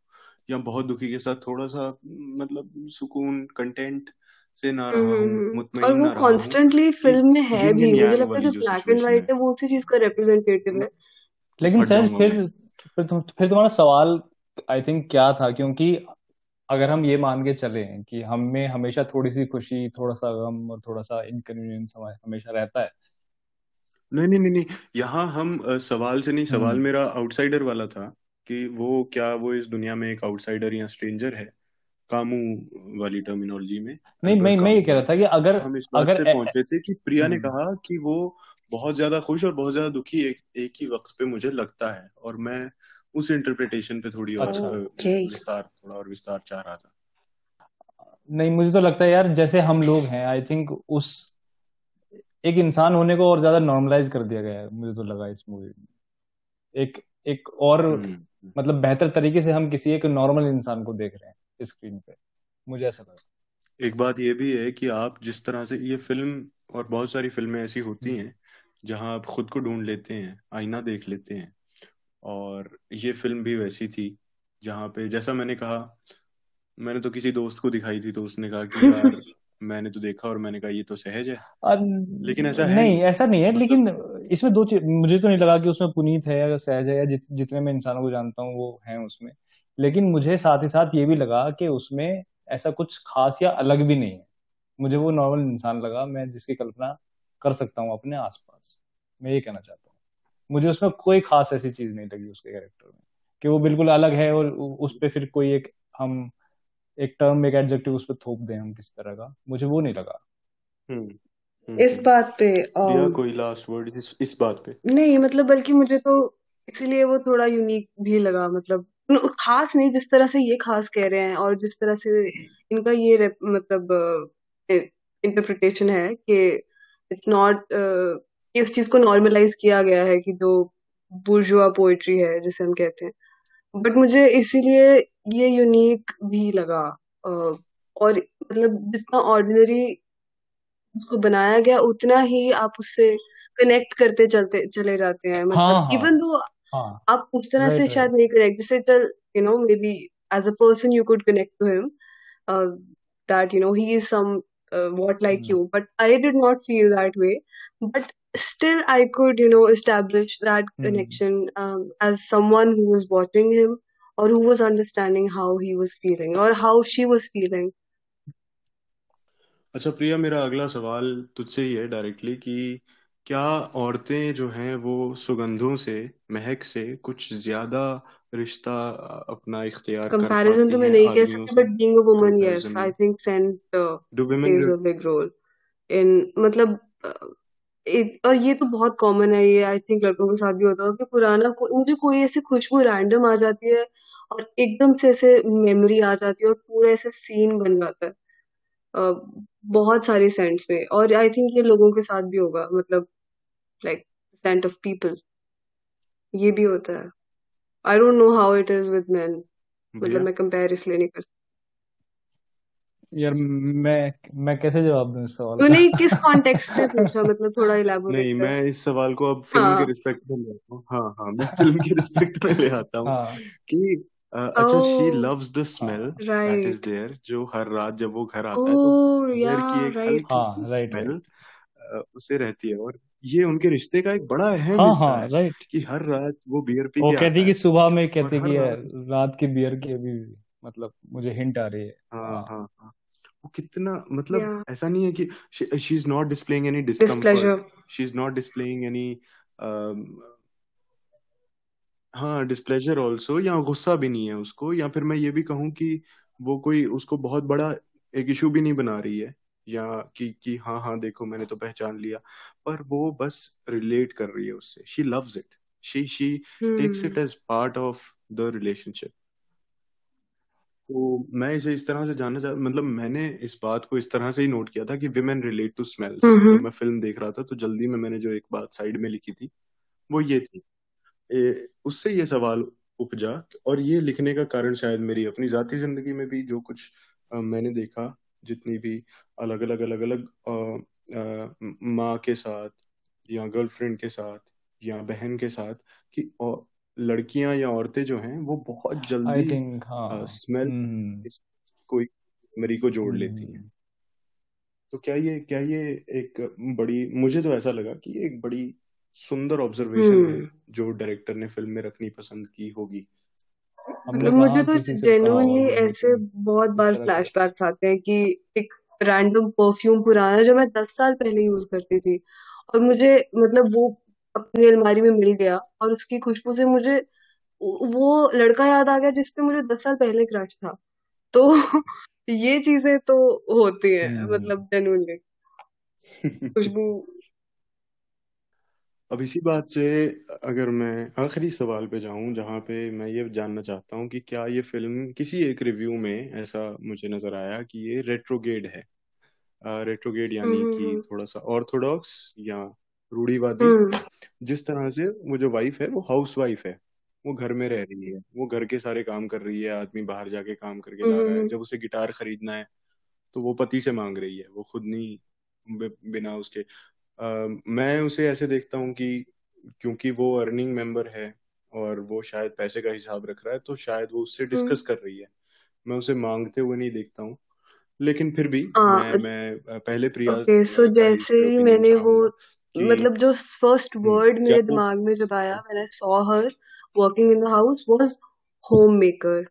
S1: या बहुत दुखी के साथ थोड़ा सा मतलब सुकून कंटेंट से ना रहा हूँ
S3: हम्म, मुतमईन और वो कॉन्स्टेंटली फ़िल्म में है भी मुझे लगता है जो ब्लैक एंड व्हाइट है। वो उसी चीज़ का रिप्रेजेंटेटिव है।
S2: लेकिन सर फिर फिर तुम्हारा सवाल आई थिंक क्या था? क्योंकि अगर हम ये मान के चले कि हम में हमेशा थोड़ी सी खुशी थोड़ा सा गम और थोड़ा सा इनकन्वीनियंस हमेशा रहता है।
S1: नहीं नहीं नहीं नहीं। यहाँ हम सवाल से नहीं सवाल हम्म। मेरा आउटसाइडर वाला था कि वो क्या वो इस दुनिया में एक आउटसाइडर या स्ट्रेंजर है? कामू वाली टर्मिनोलॉजी में।
S2: नहीं मैं मैं ये कह रहा था कि अगर
S1: हम इस बात अगर से पहुँचे थे कि प्रिया ने हम्म। कहा कि वो बहुत ज़्यादा खुश और बहुत ज़्यादा दुखी एक, एक ही वक्त पे मुझे लगता है और मैं उस इंटरप्रिटेशन पे थोड़ी और अच्छा। विस्तार थोड़ा और विस्तार चाह रहा था।
S2: नहीं मुझे तो लगता है यार जैसे हम लोग हैं आई थिंक उस एक इंसान होने को और ज़्यादा नॉर्मलाइज कर दिया गया है मुझे तो लगा इस मूवी में। एक एक और हम्म, हम्म। मतलब बेहतर तरीके से हम किसी एक नॉर्मल इंसान को देख रहे हैं स्क्रीन पे। मुझे ऐसा लगा।
S1: एक बात ये भी है कि आप जिस तरह से ये फ़िल्म और बहुत सारी फ़िल्में ऐसी होती हैं जहाँ आप खुद को ढूंढ लेते हैं आईना देख लेते हैं और ये फ़िल्म भी वैसी थी जहाँ पे जैसा मैंने कहा मैंने तो किसी दोस्त को दिखाई थी तो उसने कहा कि [laughs] यार मैंने तो देखा और मैंने कहा ये तो सहज है। लेकिन ऐसा
S2: है नहीं। ऐसा नहीं है मतलब... लेकिन इसमें दो चीज़ मुझे तो नहीं लगा कि उसमें पुनीत है या सहज है या जित, जितने मैं इंसानों को जानता हूँ वो है उसमें। लेकिन मुझे साथ ही साथ ये भी लगा कि उसमें ऐसा कुछ खास या अलग भी नहीं है। मुझे वो नॉर्मल इंसान लगा मैं जिसकी कल्पना कर सकता हूँ अपने आसपास। मैं ये कहना चाहता हूँ। मुझे उसमें कोई खास ऐसी चीज़ नहीं लगी उसके कैरेक्टर में कि वो बिल्कुल अलग है और उस पर फिर कोई एक हम एक टर्म एक एडजेक्टिव उस पर थोप दें हम किसी तरह का मुझे वो नहीं लगा
S3: हम्म, हम्म इस हम्म। बात पे
S1: और कोई लास्ट वर्ड इस, इस बात पे
S3: नहीं मतलब बल्कि मुझे तो इसीलिए वो थोड़ा यूनिक भी लगा मतलब खास नहीं जिस तरह से ये खास कह रहे हैं और जिस तरह से इनका ये मतलब इंटरप्रिटेशन है कि इट्स नॉट कि उस चीज़ को नॉर्मलाइज किया गया है कि जो बुर्जुआ पोइट्री है जिसे हम कहते हैं। बट मुझे इसीलिए ये यूनिक भी लगा और मतलब जितना ऑर्डिनरी उसको बनाया गया उतना ही आप उससे कनेक्ट करते चलते चले जाते हैं। मतलब इवन दो आप उस तरह से शायद नहीं कनेक्ट जैसे चल you know maybe as a person you could connect to him that you know he is some what like you. But i did not feel that way. But still i could you know establish that mm. connection um, as someone who was watching him or who was understanding how he was feeling or how she was feeling
S1: अच्छा प्रिया मेरा अगला सवाल तुझसे ही है डायरेक्टली कि क्या औरतें जो हैं वो सुगंधों से महक से कुछ ज़्यादा रिश्ता अपना इख्तियार
S3: कंपैरिजन तो मैं नहीं कह सकती but being a woman yes I think cent do women plays a big role in मतलब और ये तो बहुत कॉमन है ये आई थिंक लड़कों के साथ भी होता है कि पुराना को, मुझे कोई ऐसी खुशबू रैंडम आ जाती है और एकदम से ऐसे मेमोरी आ जाती है और पूरा ऐसे सीन बन जाता है। बहुत सारे सेंट्स में और आई थिंक ये लोगों के साथ भी होगा मतलब लाइक सेंट ऑफ़ पीपल ये भी होता है। I don't know how it is with man मतलब मैं कंपेयर इसलिए नहीं कर सकती।
S2: यार मैं मैं कैसे जवाब दूँ इस सवाल
S3: का? तूने किस कॉन्टेक्स्ट में पूछा? मतलब थोड़ा इलाबोरेट
S1: नहीं मैं इस सवाल को अब फ़िल्म हाँ. के रिस्पेक्ट में ले आता हूँ। हाँ हाँ मैं फ़िल्म के रिस्पेक्ट में ले आता हूँ हाँ. कि अच्छा she loves the smell that is there जो हर रात जब वो घर आता है तो की एक हल्की सी स्मेल उसे रहती है। और ये उनके रिश्ते का एक बड़ा अहम हाँ, हिस्सा हाँ, है राइट कि हर रात वो बियर पी
S2: वो कहती कि सुबह में कहती कि रात की बियर की अभी मतलब मुझे हिंट आ रही है।
S1: हाँ हाँ। हाँ, हाँ। वो कितना मतलब yeah. ऐसा नहीं है कि she is not displaying any discomfort she is not displaying any हाँ डिस्प्लेजर ऑल्सो या गुस्सा भी नहीं है उसको या फिर मैं ये भी कहूँ कि वो कोई उसको बहुत बड़ा एक इशू भी नहीं बना रही है या कि कि हाँ हाँ देखो मैंने तो पहचान लिया। पर वो बस रिलेट कर रही है उससे। She loves it she she takes it as part of the relationship तो मैं इसे इस तरह से जानना चाह मतलब मैंने इस बात को इस तरह से ही नोट किया था कि विमेन रिलेट टू स्मेल्स मैं फ़िल्म देख रहा था तो जल्दी में मैंने जो एक बात साइड में लिखी थी वो ये थी। ए, उससे ये सवाल उपजा और ये लिखने का कारण शायद मेरी अपनी जाती ज़िंदगी में भी जो कुछ आ, मैंने देखा जितनी भी अलग अलग अलग अलग माँ के साथ या गर्लफ्रेंड के साथ या बहन के साथ कि लड़कियाँ या औरतें जो हैं वो बहुत जल्दी
S2: think, हाँ.
S1: Smell hmm. कोई मरी को जोड़ hmm. लेती हैं तो क्या ये क्या ये एक बड़ी मुझे तो ऐसा लगा कि ये एक बड़ी सुंदर ऑब्जर्वेशन hmm. है जो डायरेक्टर ने फ़िल्म में रखनी पसंद की होगी
S3: मतलब मुझे तो जेन्युइनली ऐसे बहुत बार फ्लैशबैक्स आते हैं कि एक रैंडम परफ्यूम पुराना जो मैं दस साल पहले यूज़ करती थी और मुझे मतलब वो अपनी अलमारी में मिल गया और उसकी खुशबू से मुझे वो लड़का याद आ गया जिसपे मुझे दस साल पहले क्रश था तो [laughs] ये चीज़ें तो होती है हम्म। मतलब जेन्युइनली खुशबू
S1: अब इसी बात से अगर मैं आखिरी सवाल पे जाऊँ जहाँ पे मैं ये जानना चाहता हूँ कि क्या ये फ़िल्म किसी एक रिव्यू में ऐसा मुझे नज़र आया कि ये रेट्रोगेड है रेट्रोगेड यानी हम्म, कि हम्म। थोड़ा सा ऑर्थोडॉक्स या रूढ़ीवादी। हम्म। जिस तरह से वो जो वाइफ है वो हाउस वाइफ है। वो घर में रह रही है। वो घर के सारे काम कर रही है आदमी बाहर जाके काम करके ला रहा है। जब उसे गिटार खरीदना है तो वो पति से मांग रही है। वो खुद नहीं बिना उसके। मैं उसे ऐसे देखता हूँ कि क्योंकि वो अर्निंग मेंबर है और वो शायद पैसे का हिसाब रख रहा है तो शायद वो उससे डिस्कस हम्म। कर रही है। मैं उसे मांगते हुए नहीं देखता हूँ। लेकिन फिर भी आ, मैं मैं पहले प्रिया
S3: okay, so जैसे ही मैंने वो मतलब जो फ़र्स्ट वर्ड हम्म, मेरे दिमाग में जब आया when I saw her working in the house was homemaker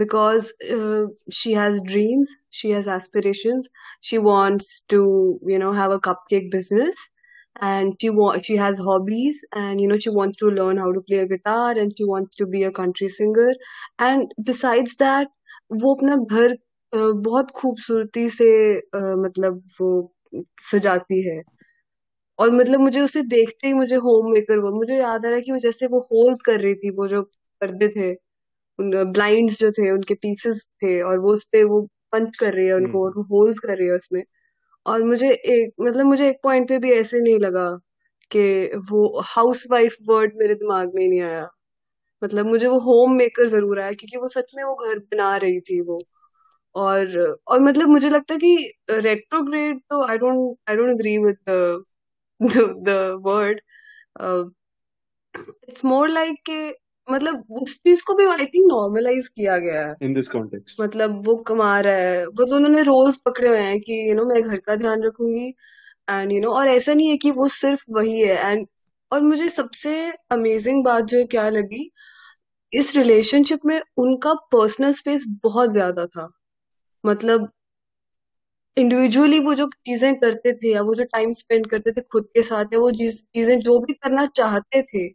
S3: because uh, she has dreams she has aspirations she wants to you know have a cupcake business and she wa- she has hobbies and you know she wants to learn how to play a guitar and she wants to be a country singer and besides that वो अपना घर बहुत खूबसूरती से मतलब वो सजाती है और मतलब मुझे उसे देखते ही मुझे होम मेकर वो मुझे याद आ रहा है कि वो जैसे वो होल्स कर रही थी वो जो पर्दे थे ब्लाइंड्स जो थे उनके पीसेस थे और वो उस पे वो पंच कर रही है उनको और वो होल्स कर रही है उसमें। और मुझे एक मतलब मुझे एक पॉइंट पे भी ऐसे नहीं लगा कि वो हाउस वाइफ वर्ड मेरे दिमाग में नहीं आया। मतलब मुझे वो होम मेकर ज़रूर आया क्योंकि वो सच में वो घर बना रही थी वो। और और मतलब मुझे लगता है कि रेट्रोग्रेड तो I don't I don't agree with the word it's more like के मतलब उस चीज़ को भी आई थिंक नॉर्मलाइज किया गया है।
S1: इन दिस कॉन्टेक्स्ट
S3: मतलब वो कमा रहा है वो तो उन्होंने रोल्स पकड़े हुए हैं कि यू you नो know, मैं घर का ध्यान रखूँगी एंड यू नो और ऐसा नहीं है कि वो सिर्फ़ वही है एंड और मुझे सबसे अमेजिंग बात जो क्या लगी इस रिलेशनशिप में उनका पर्सनल स्पेस बहुत ज़्यादा था। मतलब इंडिविजुअली वो जो चीज़ें करते थे या वो जो टाइम स्पेंड करते थे खुद के साथ या वो चीज़ें जो भी करना चाहते थे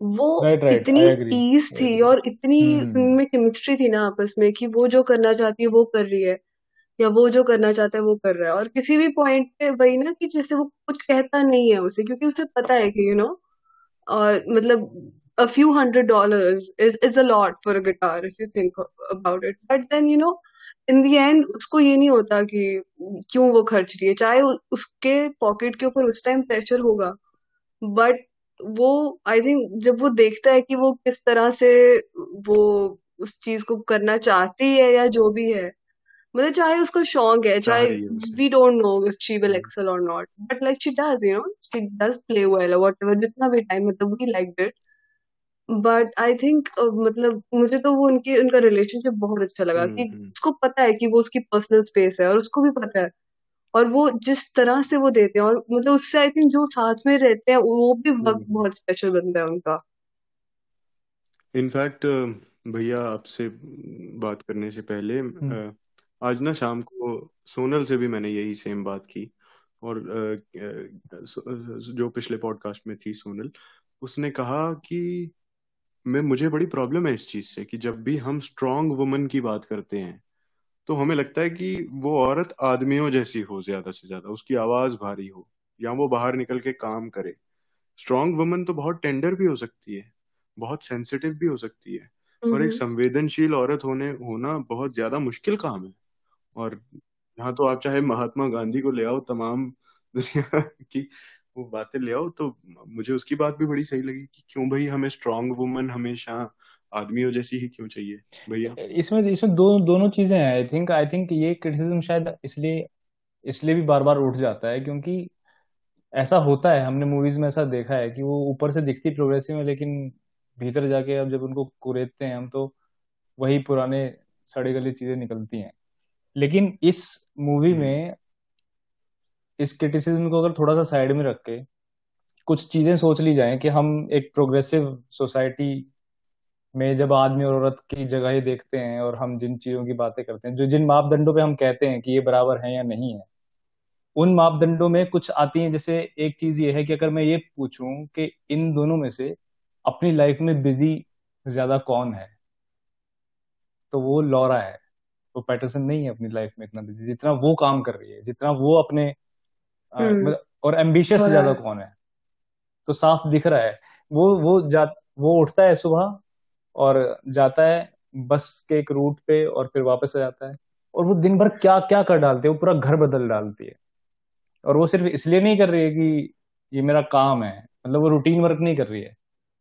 S3: वो
S2: राइट राइट
S3: इतनी ईज थी और इतनी
S2: हम्म
S3: उनमें केमिस्ट्री थी ना आपस में कि वो जो करना चाहती है वो कर रही है या वो जो करना चाहता है वो कर रहा है। और किसी भी पॉइंट पे वही ना कि जैसे वो कुछ कहता नहीं है उसे क्योंकि उसे पता है कि यू you नो know, और मतलब a few hundred dollars is is a lot for a guitar if you think about it. But then you know in the end उसको ये नहीं होता कि क्यों वो खर्च रही है। चाहे उसके पॉकेट के ऊपर उस टाइम प्रेशर होगा बट वो आई थिंक जब वो देखता है कि वो किस तरह से वो उस चीज़ को करना चाहती है या जो भी है मतलब चाहे उसका शौक है
S1: चाहे
S3: we don't know if she will excel और not but like she does you know she does play well what जितना भी टाइम मतलब we like it but I think मतलब मुझे तो वो उनकी उनका रिलेशनशिप बहुत अच्छा लगा
S1: हम्म,
S3: कि
S1: हम्म,
S3: उसको पता है कि वो उसकी पर्सनल स्पेस है और उसको भी पता है। और वो जिस तरह से वो देते हैं और मतलब उससे आई थिंक जो साथ में रहते हैं वो भी वक्त
S1: हम्म।
S3: बहुत स्पेशल बनता है उनका।
S1: इनफैक्ट भैया आपसे बात करने से पहले आज ना शाम को सोनल से भी मैंने यही सेम बात की और जो पिछले पॉडकास्ट में थी सोनल उसने कहा कि मैं मुझे बड़ी प्रॉब्लम है इस चीज़ से कि जब भी हम स्ट्रांग वुमन की बात करते हैं तो हमें लगता है कि वो औरत आदमियों जैसी हो ज़्यादा से ज़्यादा उसकी आवाज़ भारी हो या वो बाहर निकल के काम करे। स्ट्रांग वुमन तो बहुत टेंडर भी हो सकती है बहुत सेंसिटिव भी हो सकती है और एक संवेदनशील औरत होने होना बहुत ज़्यादा मुश्किल काम है। और यहाँ तो आप चाहे महात्मा गांधी को ले आओ तमाम दुनिया [laughs] की वो बातें ले आओ तो मुझे उसकी बात भी बड़ी सही लगी कि क्यों भाई हमें स्ट्रांग वुमन हमेशा आदमियों जैसी ही क्यों चाहिए? भैया?
S2: इसमें इसमें दो दोनों चीज़ें हैं आई थिंक आई थिंक ये क्रिटिसिज्म शायद इसलिए इसलिए भी बार बार उठ जाता है क्योंकि ऐसा होता है हमने मूवीज़ में ऐसा देखा है कि वो ऊपर से दिखती प्रोग्रेसिव है लेकिन भीतर जाके अब जब उनको कुरेदते हैं हम तो वही पुराने सड़े गली चीज़ें निकलती हैं। लेकिन इस मूवी
S1: हम्म।
S2: में इस क्रिटिसिज्म को अगर थोड़ा सा साइड में रख के कुछ चीज़ें सोच ली जाए कि हम एक प्रोग्रेसिव सोसाइटी में जब आदमी और औरत की जगह ही देखते हैं और हम जिन चीज़ों की बातें करते हैं, जो जिन मापदंडों पे हम कहते हैं कि ये बराबर है या नहीं है, उन मापदंडों में कुछ आती हैं। जैसे एक चीज़ ये है कि अगर मैं ये पूछूँ कि इन दोनों में से अपनी लाइफ में बिज़ी ज़्यादा कौन है तो वो लॉरा है। वो पैटरसन नहीं है अपनी लाइफ में इतना बिज़ी जितना वो काम कर रही है, जितना वो अपने मतलब और एम्बिशियस
S3: हो रहा
S2: ज़्यादा कौन है? तो साफ़ दिख रहा है। वो वो जा वो उठता है सुबह और जाता है बस के एक रूट पे और फिर वापस आ जाता है। और वो दिन भर क्या क्या कर डालती है? वो पूरा घर बदल डालती है। और वो सिर्फ़ इसलिए नहीं कर रही है कि ये मेरा काम है। मतलब वो रूटीन वर्क नहीं कर रही है।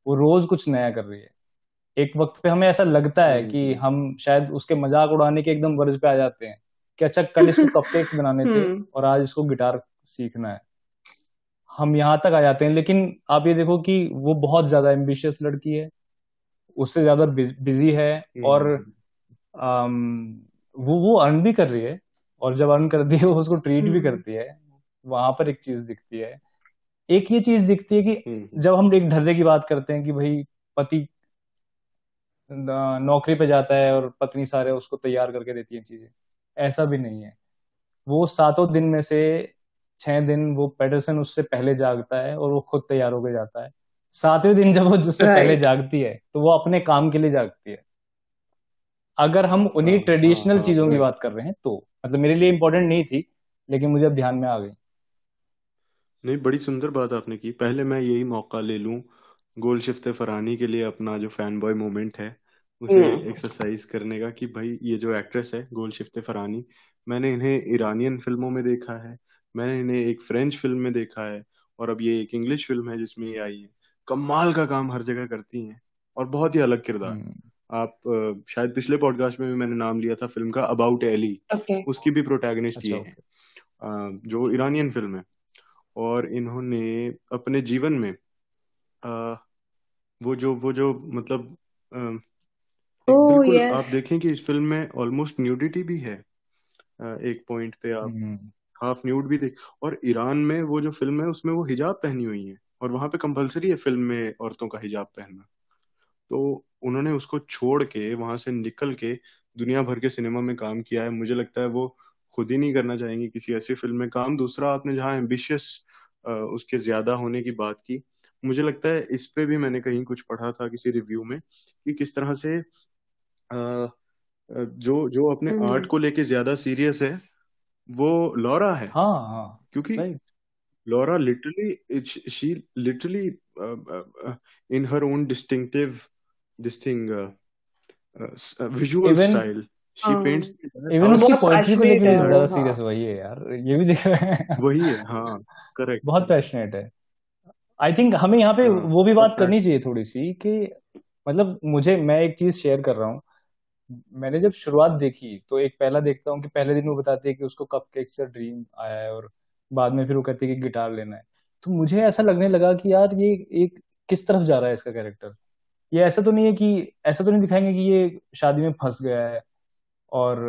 S2: वो रोज कुछ नया कर रही है। एक वक्त पे हमें ऐसा लगता है कि
S1: हम्म।
S2: हम शायद उसके मज़ाक उड़ाने के एकदम वर्ज पे आ जाते हैं कि अच्छा कल इसको [laughs] कपकेक्स बनाने थे
S3: हम्म।
S2: और आज इसको गिटार सीखना है। हम यहाँ तक आ जाते हैं लेकिन आप ये देखो कि वो बहुत ज़्यादा एम्बिशियस लड़की है उससे ज़्यादा बिज़ी है और
S1: हम्म।
S2: अम, वो वो अर्न भी कर रही है और जब अर्न करती है वो उसको ट्रीट भी
S3: हम्म।
S2: करती है वहाँ पर एक चीज़ दिखती है। एक ये चीज़ दिखती है कि
S1: हम्म।
S2: जब हम एक ढर्रे की बात करते हैं कि भाई पति नौकरी पे जाता है और पत्नी सारे उसको तैयार करके देती है चीज़ें ऐसा भी नहीं है। वो सातों दिन में से छह दिन वो पेडरसन उससे पहले जागता है और वो खुद तैयार होकर जाता है। सातवें दिन जब वो उससे पहले जागती है तो वो अपने काम के लिए जागती है। अगर हम उन्हीं
S1: हाँ हाँ
S2: ट्रेडिशनल
S1: हाँ
S2: चीज़ों की
S1: हाँ।
S2: बात कर रहे हैं तो मतलब मेरे लिए इंपॉर्टेंट नहीं थी लेकिन मुझे अब ध्यान में आ गई।
S1: नहीं बड़ी सुंदर बात आपने की। पहले मैं यही मौका ले लूँ गोलशिफ्ते फरहानी के लिए अपना जो फ़ैन बॉय मोमेंट है उसे
S3: हम्म।
S1: एक्सरसाइज करने का कि भाई ये जो एक्ट्रेस है गोलशिफ्ते फरहानी मैंने इन्हें ईरानियन फ़िल्मों में देखा है मैंने इन्हें एक फ्रेंच फ़िल्म में देखा है और अब ये एक इंग्लिश फ़िल्म है जिसमें ये आई है। कमाल का काम हर जगह करती हैं और बहुत ही अलग किरदार।
S2: हम्म,
S1: आप शायद पिछले पॉडकास्ट में भी मैंने नाम लिया था फ़िल्म का अबाउट एली
S3: okay.
S1: उसकी भी प्रोटैगनिस्ट
S2: अच्छा
S1: ये है। जो ईरानियन फ़िल्म है। और इन्होंने अपने जीवन में आ, वो जो वो जो मतलब आ,
S3: oh,
S1: बिल्कुल
S3: yes.
S1: आप देखें कि इस फ़िल्म में ऑलमोस्ट न्यूडिटी भी है। आ, एक पॉइंट पे आप हाफ़ न्यूड भी देख और ईरान में वो जो फ़िल्म है उसमें वो हिजाब पहनी हुई है और वहाँ पे कंपलसरी है फ़िल्म में औरतों का हिजाब पहनना। तो उन्होंने उसको छोड़ के वहाँ से निकल के दुनिया भर के सिनेमा में काम किया है। मुझे लगता है वो खुद ही नहीं करना चाहेंगे किसी ऐसी फ़िल्म में काम। दूसरा आपने जहाँ एम्बिशियस उसके ज़्यादा होने की बात की मुझे लगता है इस पे भी मैंने कहीं कुछ पढ़ा था किसी रिव्यू में कि किस तरह से आ, जो जो अपने आर्ट हम्म। को लेके ज़्यादा सीरियस है वो लॉरा है।
S2: हाँ हाँ।
S1: क्योंकि Laura literally she literally in her own distinctive this thing visual style she paints
S2: even उसकी पोएट्री को लेके ज़्यादा सीरियस वही है यार ये भी देख रहे हैं।
S1: वही है हाँ करेक्ट
S2: बहुत पैशनेट है। आई थिंक हमें यहाँ पे हाँ, वो भी बात करनी चाहिए थोड़ी सी कि मतलब मुझे मैं एक चीज़ शेयर कर रहा हूँ। मैंने जब शुरुआत देखी तो एक पहला देखता हूँ कि पहले दिन वो बताती है कि उसको कप केक से ड्रीम आया है और बाद में फिर वो कहती है कि गिटार लेना है। तो मुझे ऐसा लगने लगा कि यार ये एक किस तरफ़ जा रहा है इसका कैरेक्टर ये ऐसा तो नहीं है कि ऐसा तो नहीं दिखाएँगे कि ये शादी में फंस गया है और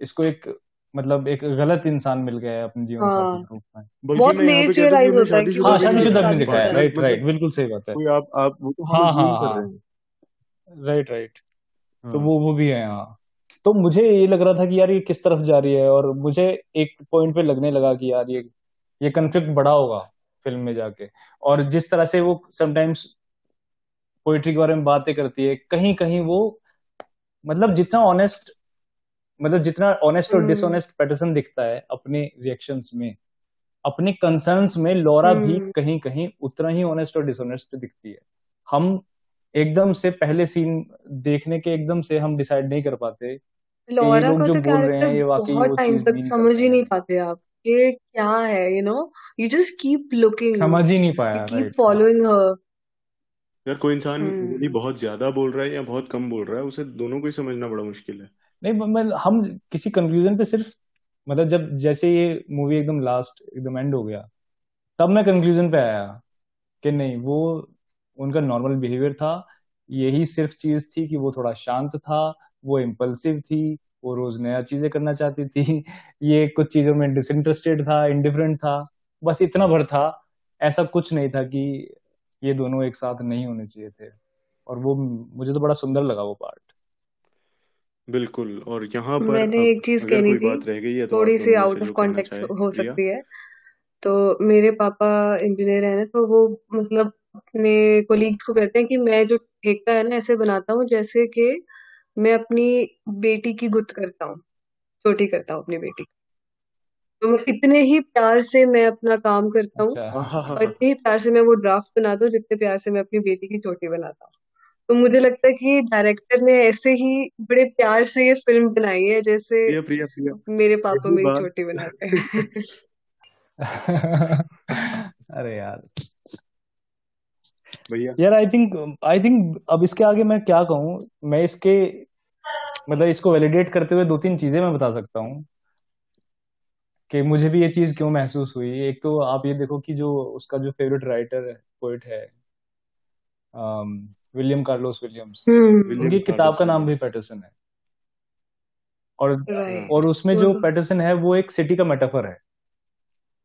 S2: इसको एक मतलब एक गलत इंसान मिल गया है अपने जीवन साथी
S3: हाँ। के रूप में। बहुत लेट रियलाइज़ होता है कि
S2: हाँ शादीशुदा नहीं दिखाया राइट राइट बिल्कुल सही बात है।
S1: आप आप वो
S2: हाँ हाँ राइट राइट तो हाँ। वो वो भी है हाँ तो मुझे ये लग रहा था कि यार ये किस तरफ़ जा रही है और मुझे एक पॉइंट पे लगने लगा कि यार ये ये कंफ्लिक्ट बड़ा होगा फ़िल्म में जाके और जिस तरह से वो समटाइम्स पोइट्री के बारे में बातें करती है कहीं कहीं वो मतलब जितना ऑनेस्ट मतलब जितना ऑनेस्ट और डिसऑनेस्ट हम्म। पैटर्सन दिखता है अपने रिएक्शंस में अपने कंसर्न्स में लोरा भी हम्म। कहीं कहीं उतना ही ऑनेस्ट और डिसऑनेस्ट दिखती है हम एकदम से पहले सीन देखने के एकदम से हम डिसाइड नहीं कर पाते।
S3: लोरा का जो बोल रहे हैं ये वाकई बहुत टाइम तक समझ ही नहीं पाते आप ये क्या है you know you just keep looking
S2: समझ ही नहीं पाया
S3: कीप फॉलोइंग हर
S1: यार कोई इंसान हम्म। बहुत ज़्यादा बोल रहा है या बहुत कम बोल रहा है उसे दोनों को ही समझना बड़ा मुश्किल है।
S2: नहीं मतलब हम किसी कंक्लूजन पे सिर्फ़ मतलब जब जैसे ये मूवी एकदम लास्ट एकदम एंड हो गया तब मैं कंक्लूजन पे आया कि नहीं वो उनका नॉर्मल बिहेवियर था। यही सिर्फ़ चीज़ थी कि वो थोड़ा शांत था वो इम्पल्सिव थी वो रोज नया चीज़ें करना चाहती थी। [laughs] ये कुछ चीज़ों में डिसइंटरेस्टेड था इंडिफरेंट था बस इतना भर था। ऐसा कुछ नहीं था कि ये दोनों एक साथ नहीं होने चाहिए थे। और वो मुझे तो बड़ा सुंदर लगा वो पार्ट
S1: बिल्कुल और यहाँ पर
S3: मैंने एक चीज़ कहनी थी बात रह गई है तो थोड़ी सी आउट ऑफ़ कॉन्टेक्स्ट हो सकती है। तो मेरे पापा इंजीनियर है ना तो वो मतलब अपने कोलीग्स को कहते हैं कि मैं जो ठेका है ना ऐसे बनाता हूँ जैसे कि मैं अपनी बेटी की गुत करता हूँ छोटी करता हूँ अपनी बेटी तो मैं इतने ही प्यार से मैं अपना काम करता हूँ अच्छा। और इतने ही प्यार से मैं वो ड्राफ्ट बनाता हूँ जितने प्यार से मैं अपनी बेटी की छोटी बनाता हूँ तो मुझे लगता है कि डायरेक्टर ने ऐसे ही बड़े प्यार से ये फ़िल्म बनाई है जैसे प्रिया, प्रिया, प्रिया। मेरे पापा मेरी छोटी बनाते हैं [laughs] [laughs] [laughs]
S2: अरे यार भैया। यार आई थिंक आई थिंक अब इसके आगे मैं क्या कहूँ मैं इसके मतलब इसको वैलिडेट करते हुए दो तीन चीज़ें मैं बता सकता हूँ कि मुझे भी ये चीज़ क्यों महसूस हुई। एक तो आप ये देखो कि जो उसका जो फेवरेट राइटर है पोइट है विलियम कार्लोस विलियम्स उनकी किताब का नाम भी पैटरसन है। और और उसमें जो पैटरसन है वो एक सिटी का मेटाफर है।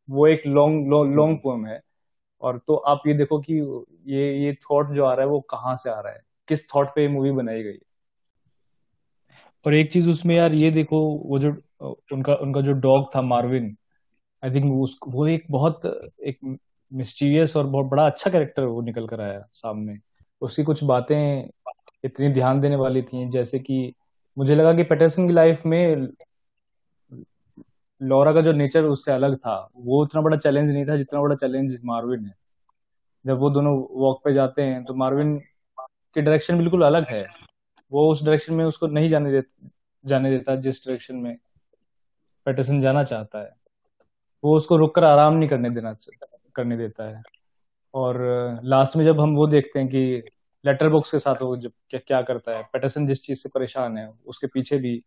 S2: वो एक लॉन्ग लॉन्ग पोएम है। और तो आप ये देखो कि ये ये थॉट जो आ रहा है वो कहाँ से आ रहा है? किस थॉट पे मूवी बनाई गई है? और एक चीज़ उसमें यार ये देखो, वो जो, उनका उनका जो डॉग था मार्विन आई थिंक वो एक बहुत, एक मिस्टीरियस और बहुत बड़ा अच्छा कैरेक्टर वो निकल कर आया सामने। उसकी कुछ बातें इतनी ध्यान देने वाली थी, जैसे कि मुझे लगा कि पेटरसन की लाइफ में लॉरा का जो नेचर उससे अलग था, वो उतना बड़ा चैलेंज नहीं था जितना बड़ा चैलेंज मार्विन है जब वो दोनों वॉक पे जाते हैं तो मार्विन की डायरेक्शन बिल्कुल अलग है। वो उस डायरेक्शन में उसको नहीं जाने दे, जाने देता जिस डायरेक्शन में पेटरसन जाना चाहता है। वो उसको रुक कर आराम नहीं करने देना करने देता है। और लास्ट में जब हम वो देखते हैं कि लेटर बॉक्स के साथ वो जब क्या क्या करता है पेटरसन जिस चीज़ से परेशान है, उसके पीछे भी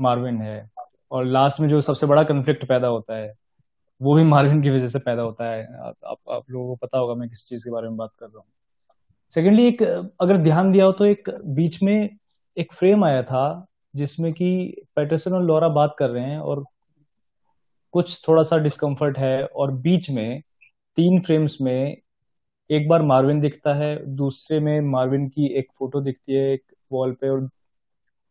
S2: मार्विन है। और लास्ट में जो सबसे बड़ा कंफ्लिक्ट पैदा होता है वो भी मार्विन की वजह से पैदा होता है। आप, आप, आप लोगों को पता होगा मैं किस चीज़ के बारे में बात कर रहा हूँ। सेकेंडली एक अगर ध्यान दिया हो तो एक बीच में एक फ्रेम आया था जिसमें कि पेटरसन और लॉरा बात कर रहे हैं और कुछ थोड़ा सा डिस्कम्फर्ट है और बीच में तीन फ्रेम्स में एक बार मार्विन दिखता है दूसरे में मार्विन की एक फ़ोटो दिखती है एक वॉल पे और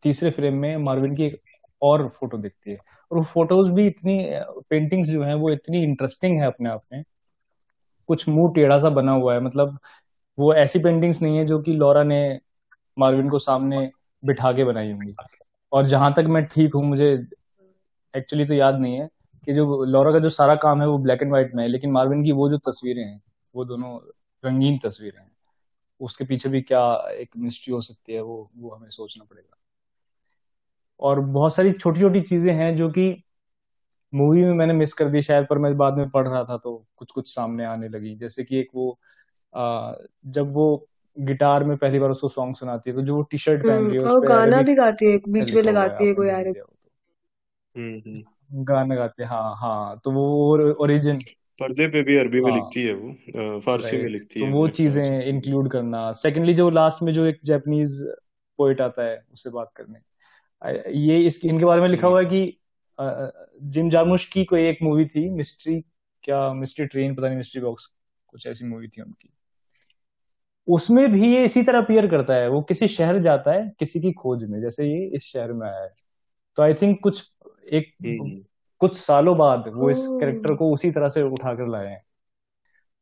S2: तीसरे फ्रेम में मार्विन की एक और फ़ोटो दिखती है। और वो फ़ोटोज़ भी इतनी पेंटिंग्स जो है, वो इतनी इंटरेस्टिंग है अपने आप में। कुछ मुँह टेढ़ा सा बना हुआ है मतलब वो ऐसी पेंटिंग्स नहीं है जो कि लॉरा ने मार्विन को सामने बिठा के बनाई होंगी। और जहाँ तक मैं ठीक हूँ, मुझे एक्चुअली तो याद नहीं है कि जो लॉरा का जो सारा काम है, वो ब्लैक एंड व्हाइट में है, लेकिन मार्विन की वो जो तस्वीरें हैं, वो दोनों रंगीन तस्वीरें हैं। उसके पीछे भी क्या एक मिस्ट्री हो सकती है, वो वो हमें सोचना पड़ेगा। और बहुत सारी छोटी छोटी चीज़ें हैं जो कि मूवी में मैंने मिस कर दी शायद पर मैं बाद में पढ़ रहा था तो कुछ कुछ सामने आने लगी। जैसे कि एक वो आ, जब वो गिटार में पहली बार उसको सॉन्ग सुनाती है तो जो वो टी शर्ट पहन रही है
S3: हम्म, उस गाना भी गाती है बीच में लगाती है कोई आ रही
S2: हम्म, हम्म। गाना गाते हाँ हाँ तो वो ओरिजिन
S1: पर्दे पे भी अरबी में हाँ। लिखती है वो फारसी में लिखती
S2: तो है वो चीज़ें इंक्लूड करना। सेकेंडली जो लास्ट में जो एक जापानीज पोइट आता है उससे बात करने। ये इस इनके बारे में लिखा हुआ है कि जिम जामुश की कोई एक मूवी थी मिस्ट्री क्या मिस्ट्री ट्रेन पता नहीं मिस्ट्री बॉक्स कुछ ऐसी मूवी थी उनकी। उसमें भी ये इसी तरह अपियर करता है वो किसी शहर जाता है किसी की खोज में जैसे ये इस शहर में आया है। तो आई थिंक कुछ एक। कुछ सालों बाद वो इस कैरेक्टर को उसी तरह से उठाकर लाए हैं।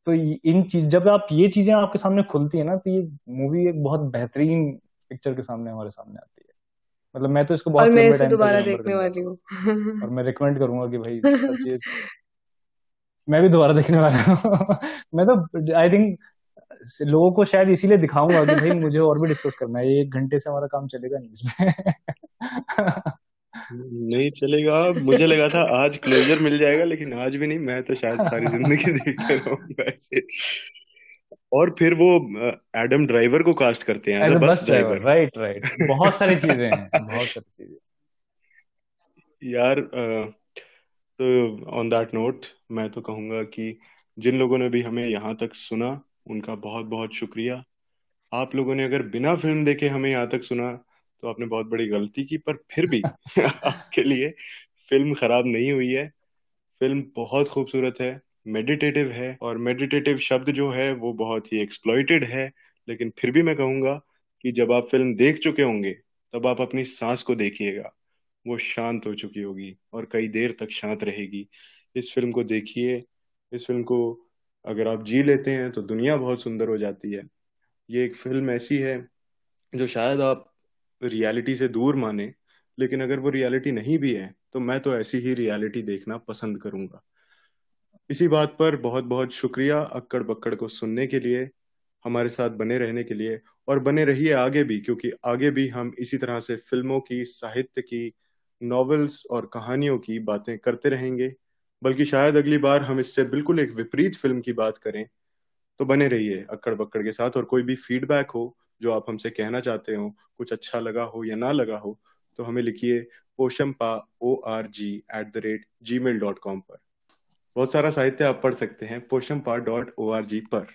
S2: तो इन चीज़ जब आप ये चीज़ें आपके सामने खुलती है ना तो ये मूवी एक बहुत बेहतरीन पिक्चर के सामने हमारे सामने आती है। मतलब मैं तो इसको बहुत
S3: और मैं इसे दोबारा देखने वाली हूँ।
S2: और मैं रिकमेंड करूँगा कि भाई [laughs] सच्ची मैं भी दोबारा देखने वाला हूँ। [laughs] मैं तो आई थिंक लोगों को शायद इसीलिए दिखाऊँगा कि भाई मुझे और भी डिस्कस करना है। एक घंटे से हमारा काम चलेगा नहीं इसमें। [laughs]
S1: नहीं चलेगा। मुझे लगा था आज क्लोजर मिल जाएगा लेकिन आज भी नहीं। मैं तो शायद सारी ज़िंदगी देखते रहूँगा ऐसे। और फिर वो एडम ड्राइवर को कास्ट करते हैं
S2: बस ड्राइवर राइट राइट बहुत सारी चीज़ें हैं [laughs] बहुत सारी चीज़ें।
S1: यार तो ऑन दैट नोट मैं तो कहूँगा कि जिन लोगों ने भी हमें यहाँ तक सुना उनका बहुत बहुत शुक्रिया। आप लोगों ने अगर बिना फ़िल्म देखे हमें यहाँ तक सुना तो आपने बहुत बड़ी गलती की पर फिर भी [laughs] आपके लिए फ़िल्म खराब नहीं हुई है। फ़िल्म बहुत खूबसूरत है। मेडिटेटिव है और मेडिटेटिव शब्द जो है वो बहुत ही एक्सप्लॉइटेड है। लेकिन फिर भी मैं कहूँगा कि जब आप फ़िल्म देख चुके होंगे, तब आप अपनी सांस को देखिएगा। वो शांत हो चुकी होगी और कई देर तक शांत रहेगी। इस फ़िल्म को देखिए। इस फ़िल्म को अगर आप जी लेते हैं तो दुनिया बहुत सुंदर हो जाती है। ये एक फ़िल्म ऐसी है, जो शायद आप रियलिटी से दूर माने, लेकिन अगर वो रियलिटी नहीं भी है तो मैं तो ऐसी ही रियलिटी देखना पसंद करूँगा। इसी बात पर बहुत बहुत शुक्रिया अक्कड़ बक्कड़ को सुनने के लिए, हमारे साथ बने रहने के लिए, और बने रहिए आगे भी, क्योंकि आगे भी हम इसी तरह से फ़िल्मों की, साहित्य की, नॉवेल्स और कहानियों की बातें करते रहेंगे। बल्कि शायद अगली बार हम इससे बिल्कुल एक विपरीत फ़िल्म की बात करें तो बने रहिए अक्कड़ बक्कड़ के साथ, और कोई भी फीडबैक हो, जो आप हमसे कहना चाहते हो, कुछ अच्छा लगा हो या ना लगा हो तो हमें लिखिए Poshampa O R G at the rate Gmail dot com पर। बहुत सारा साहित्य आप पढ़ सकते हैं जी पर।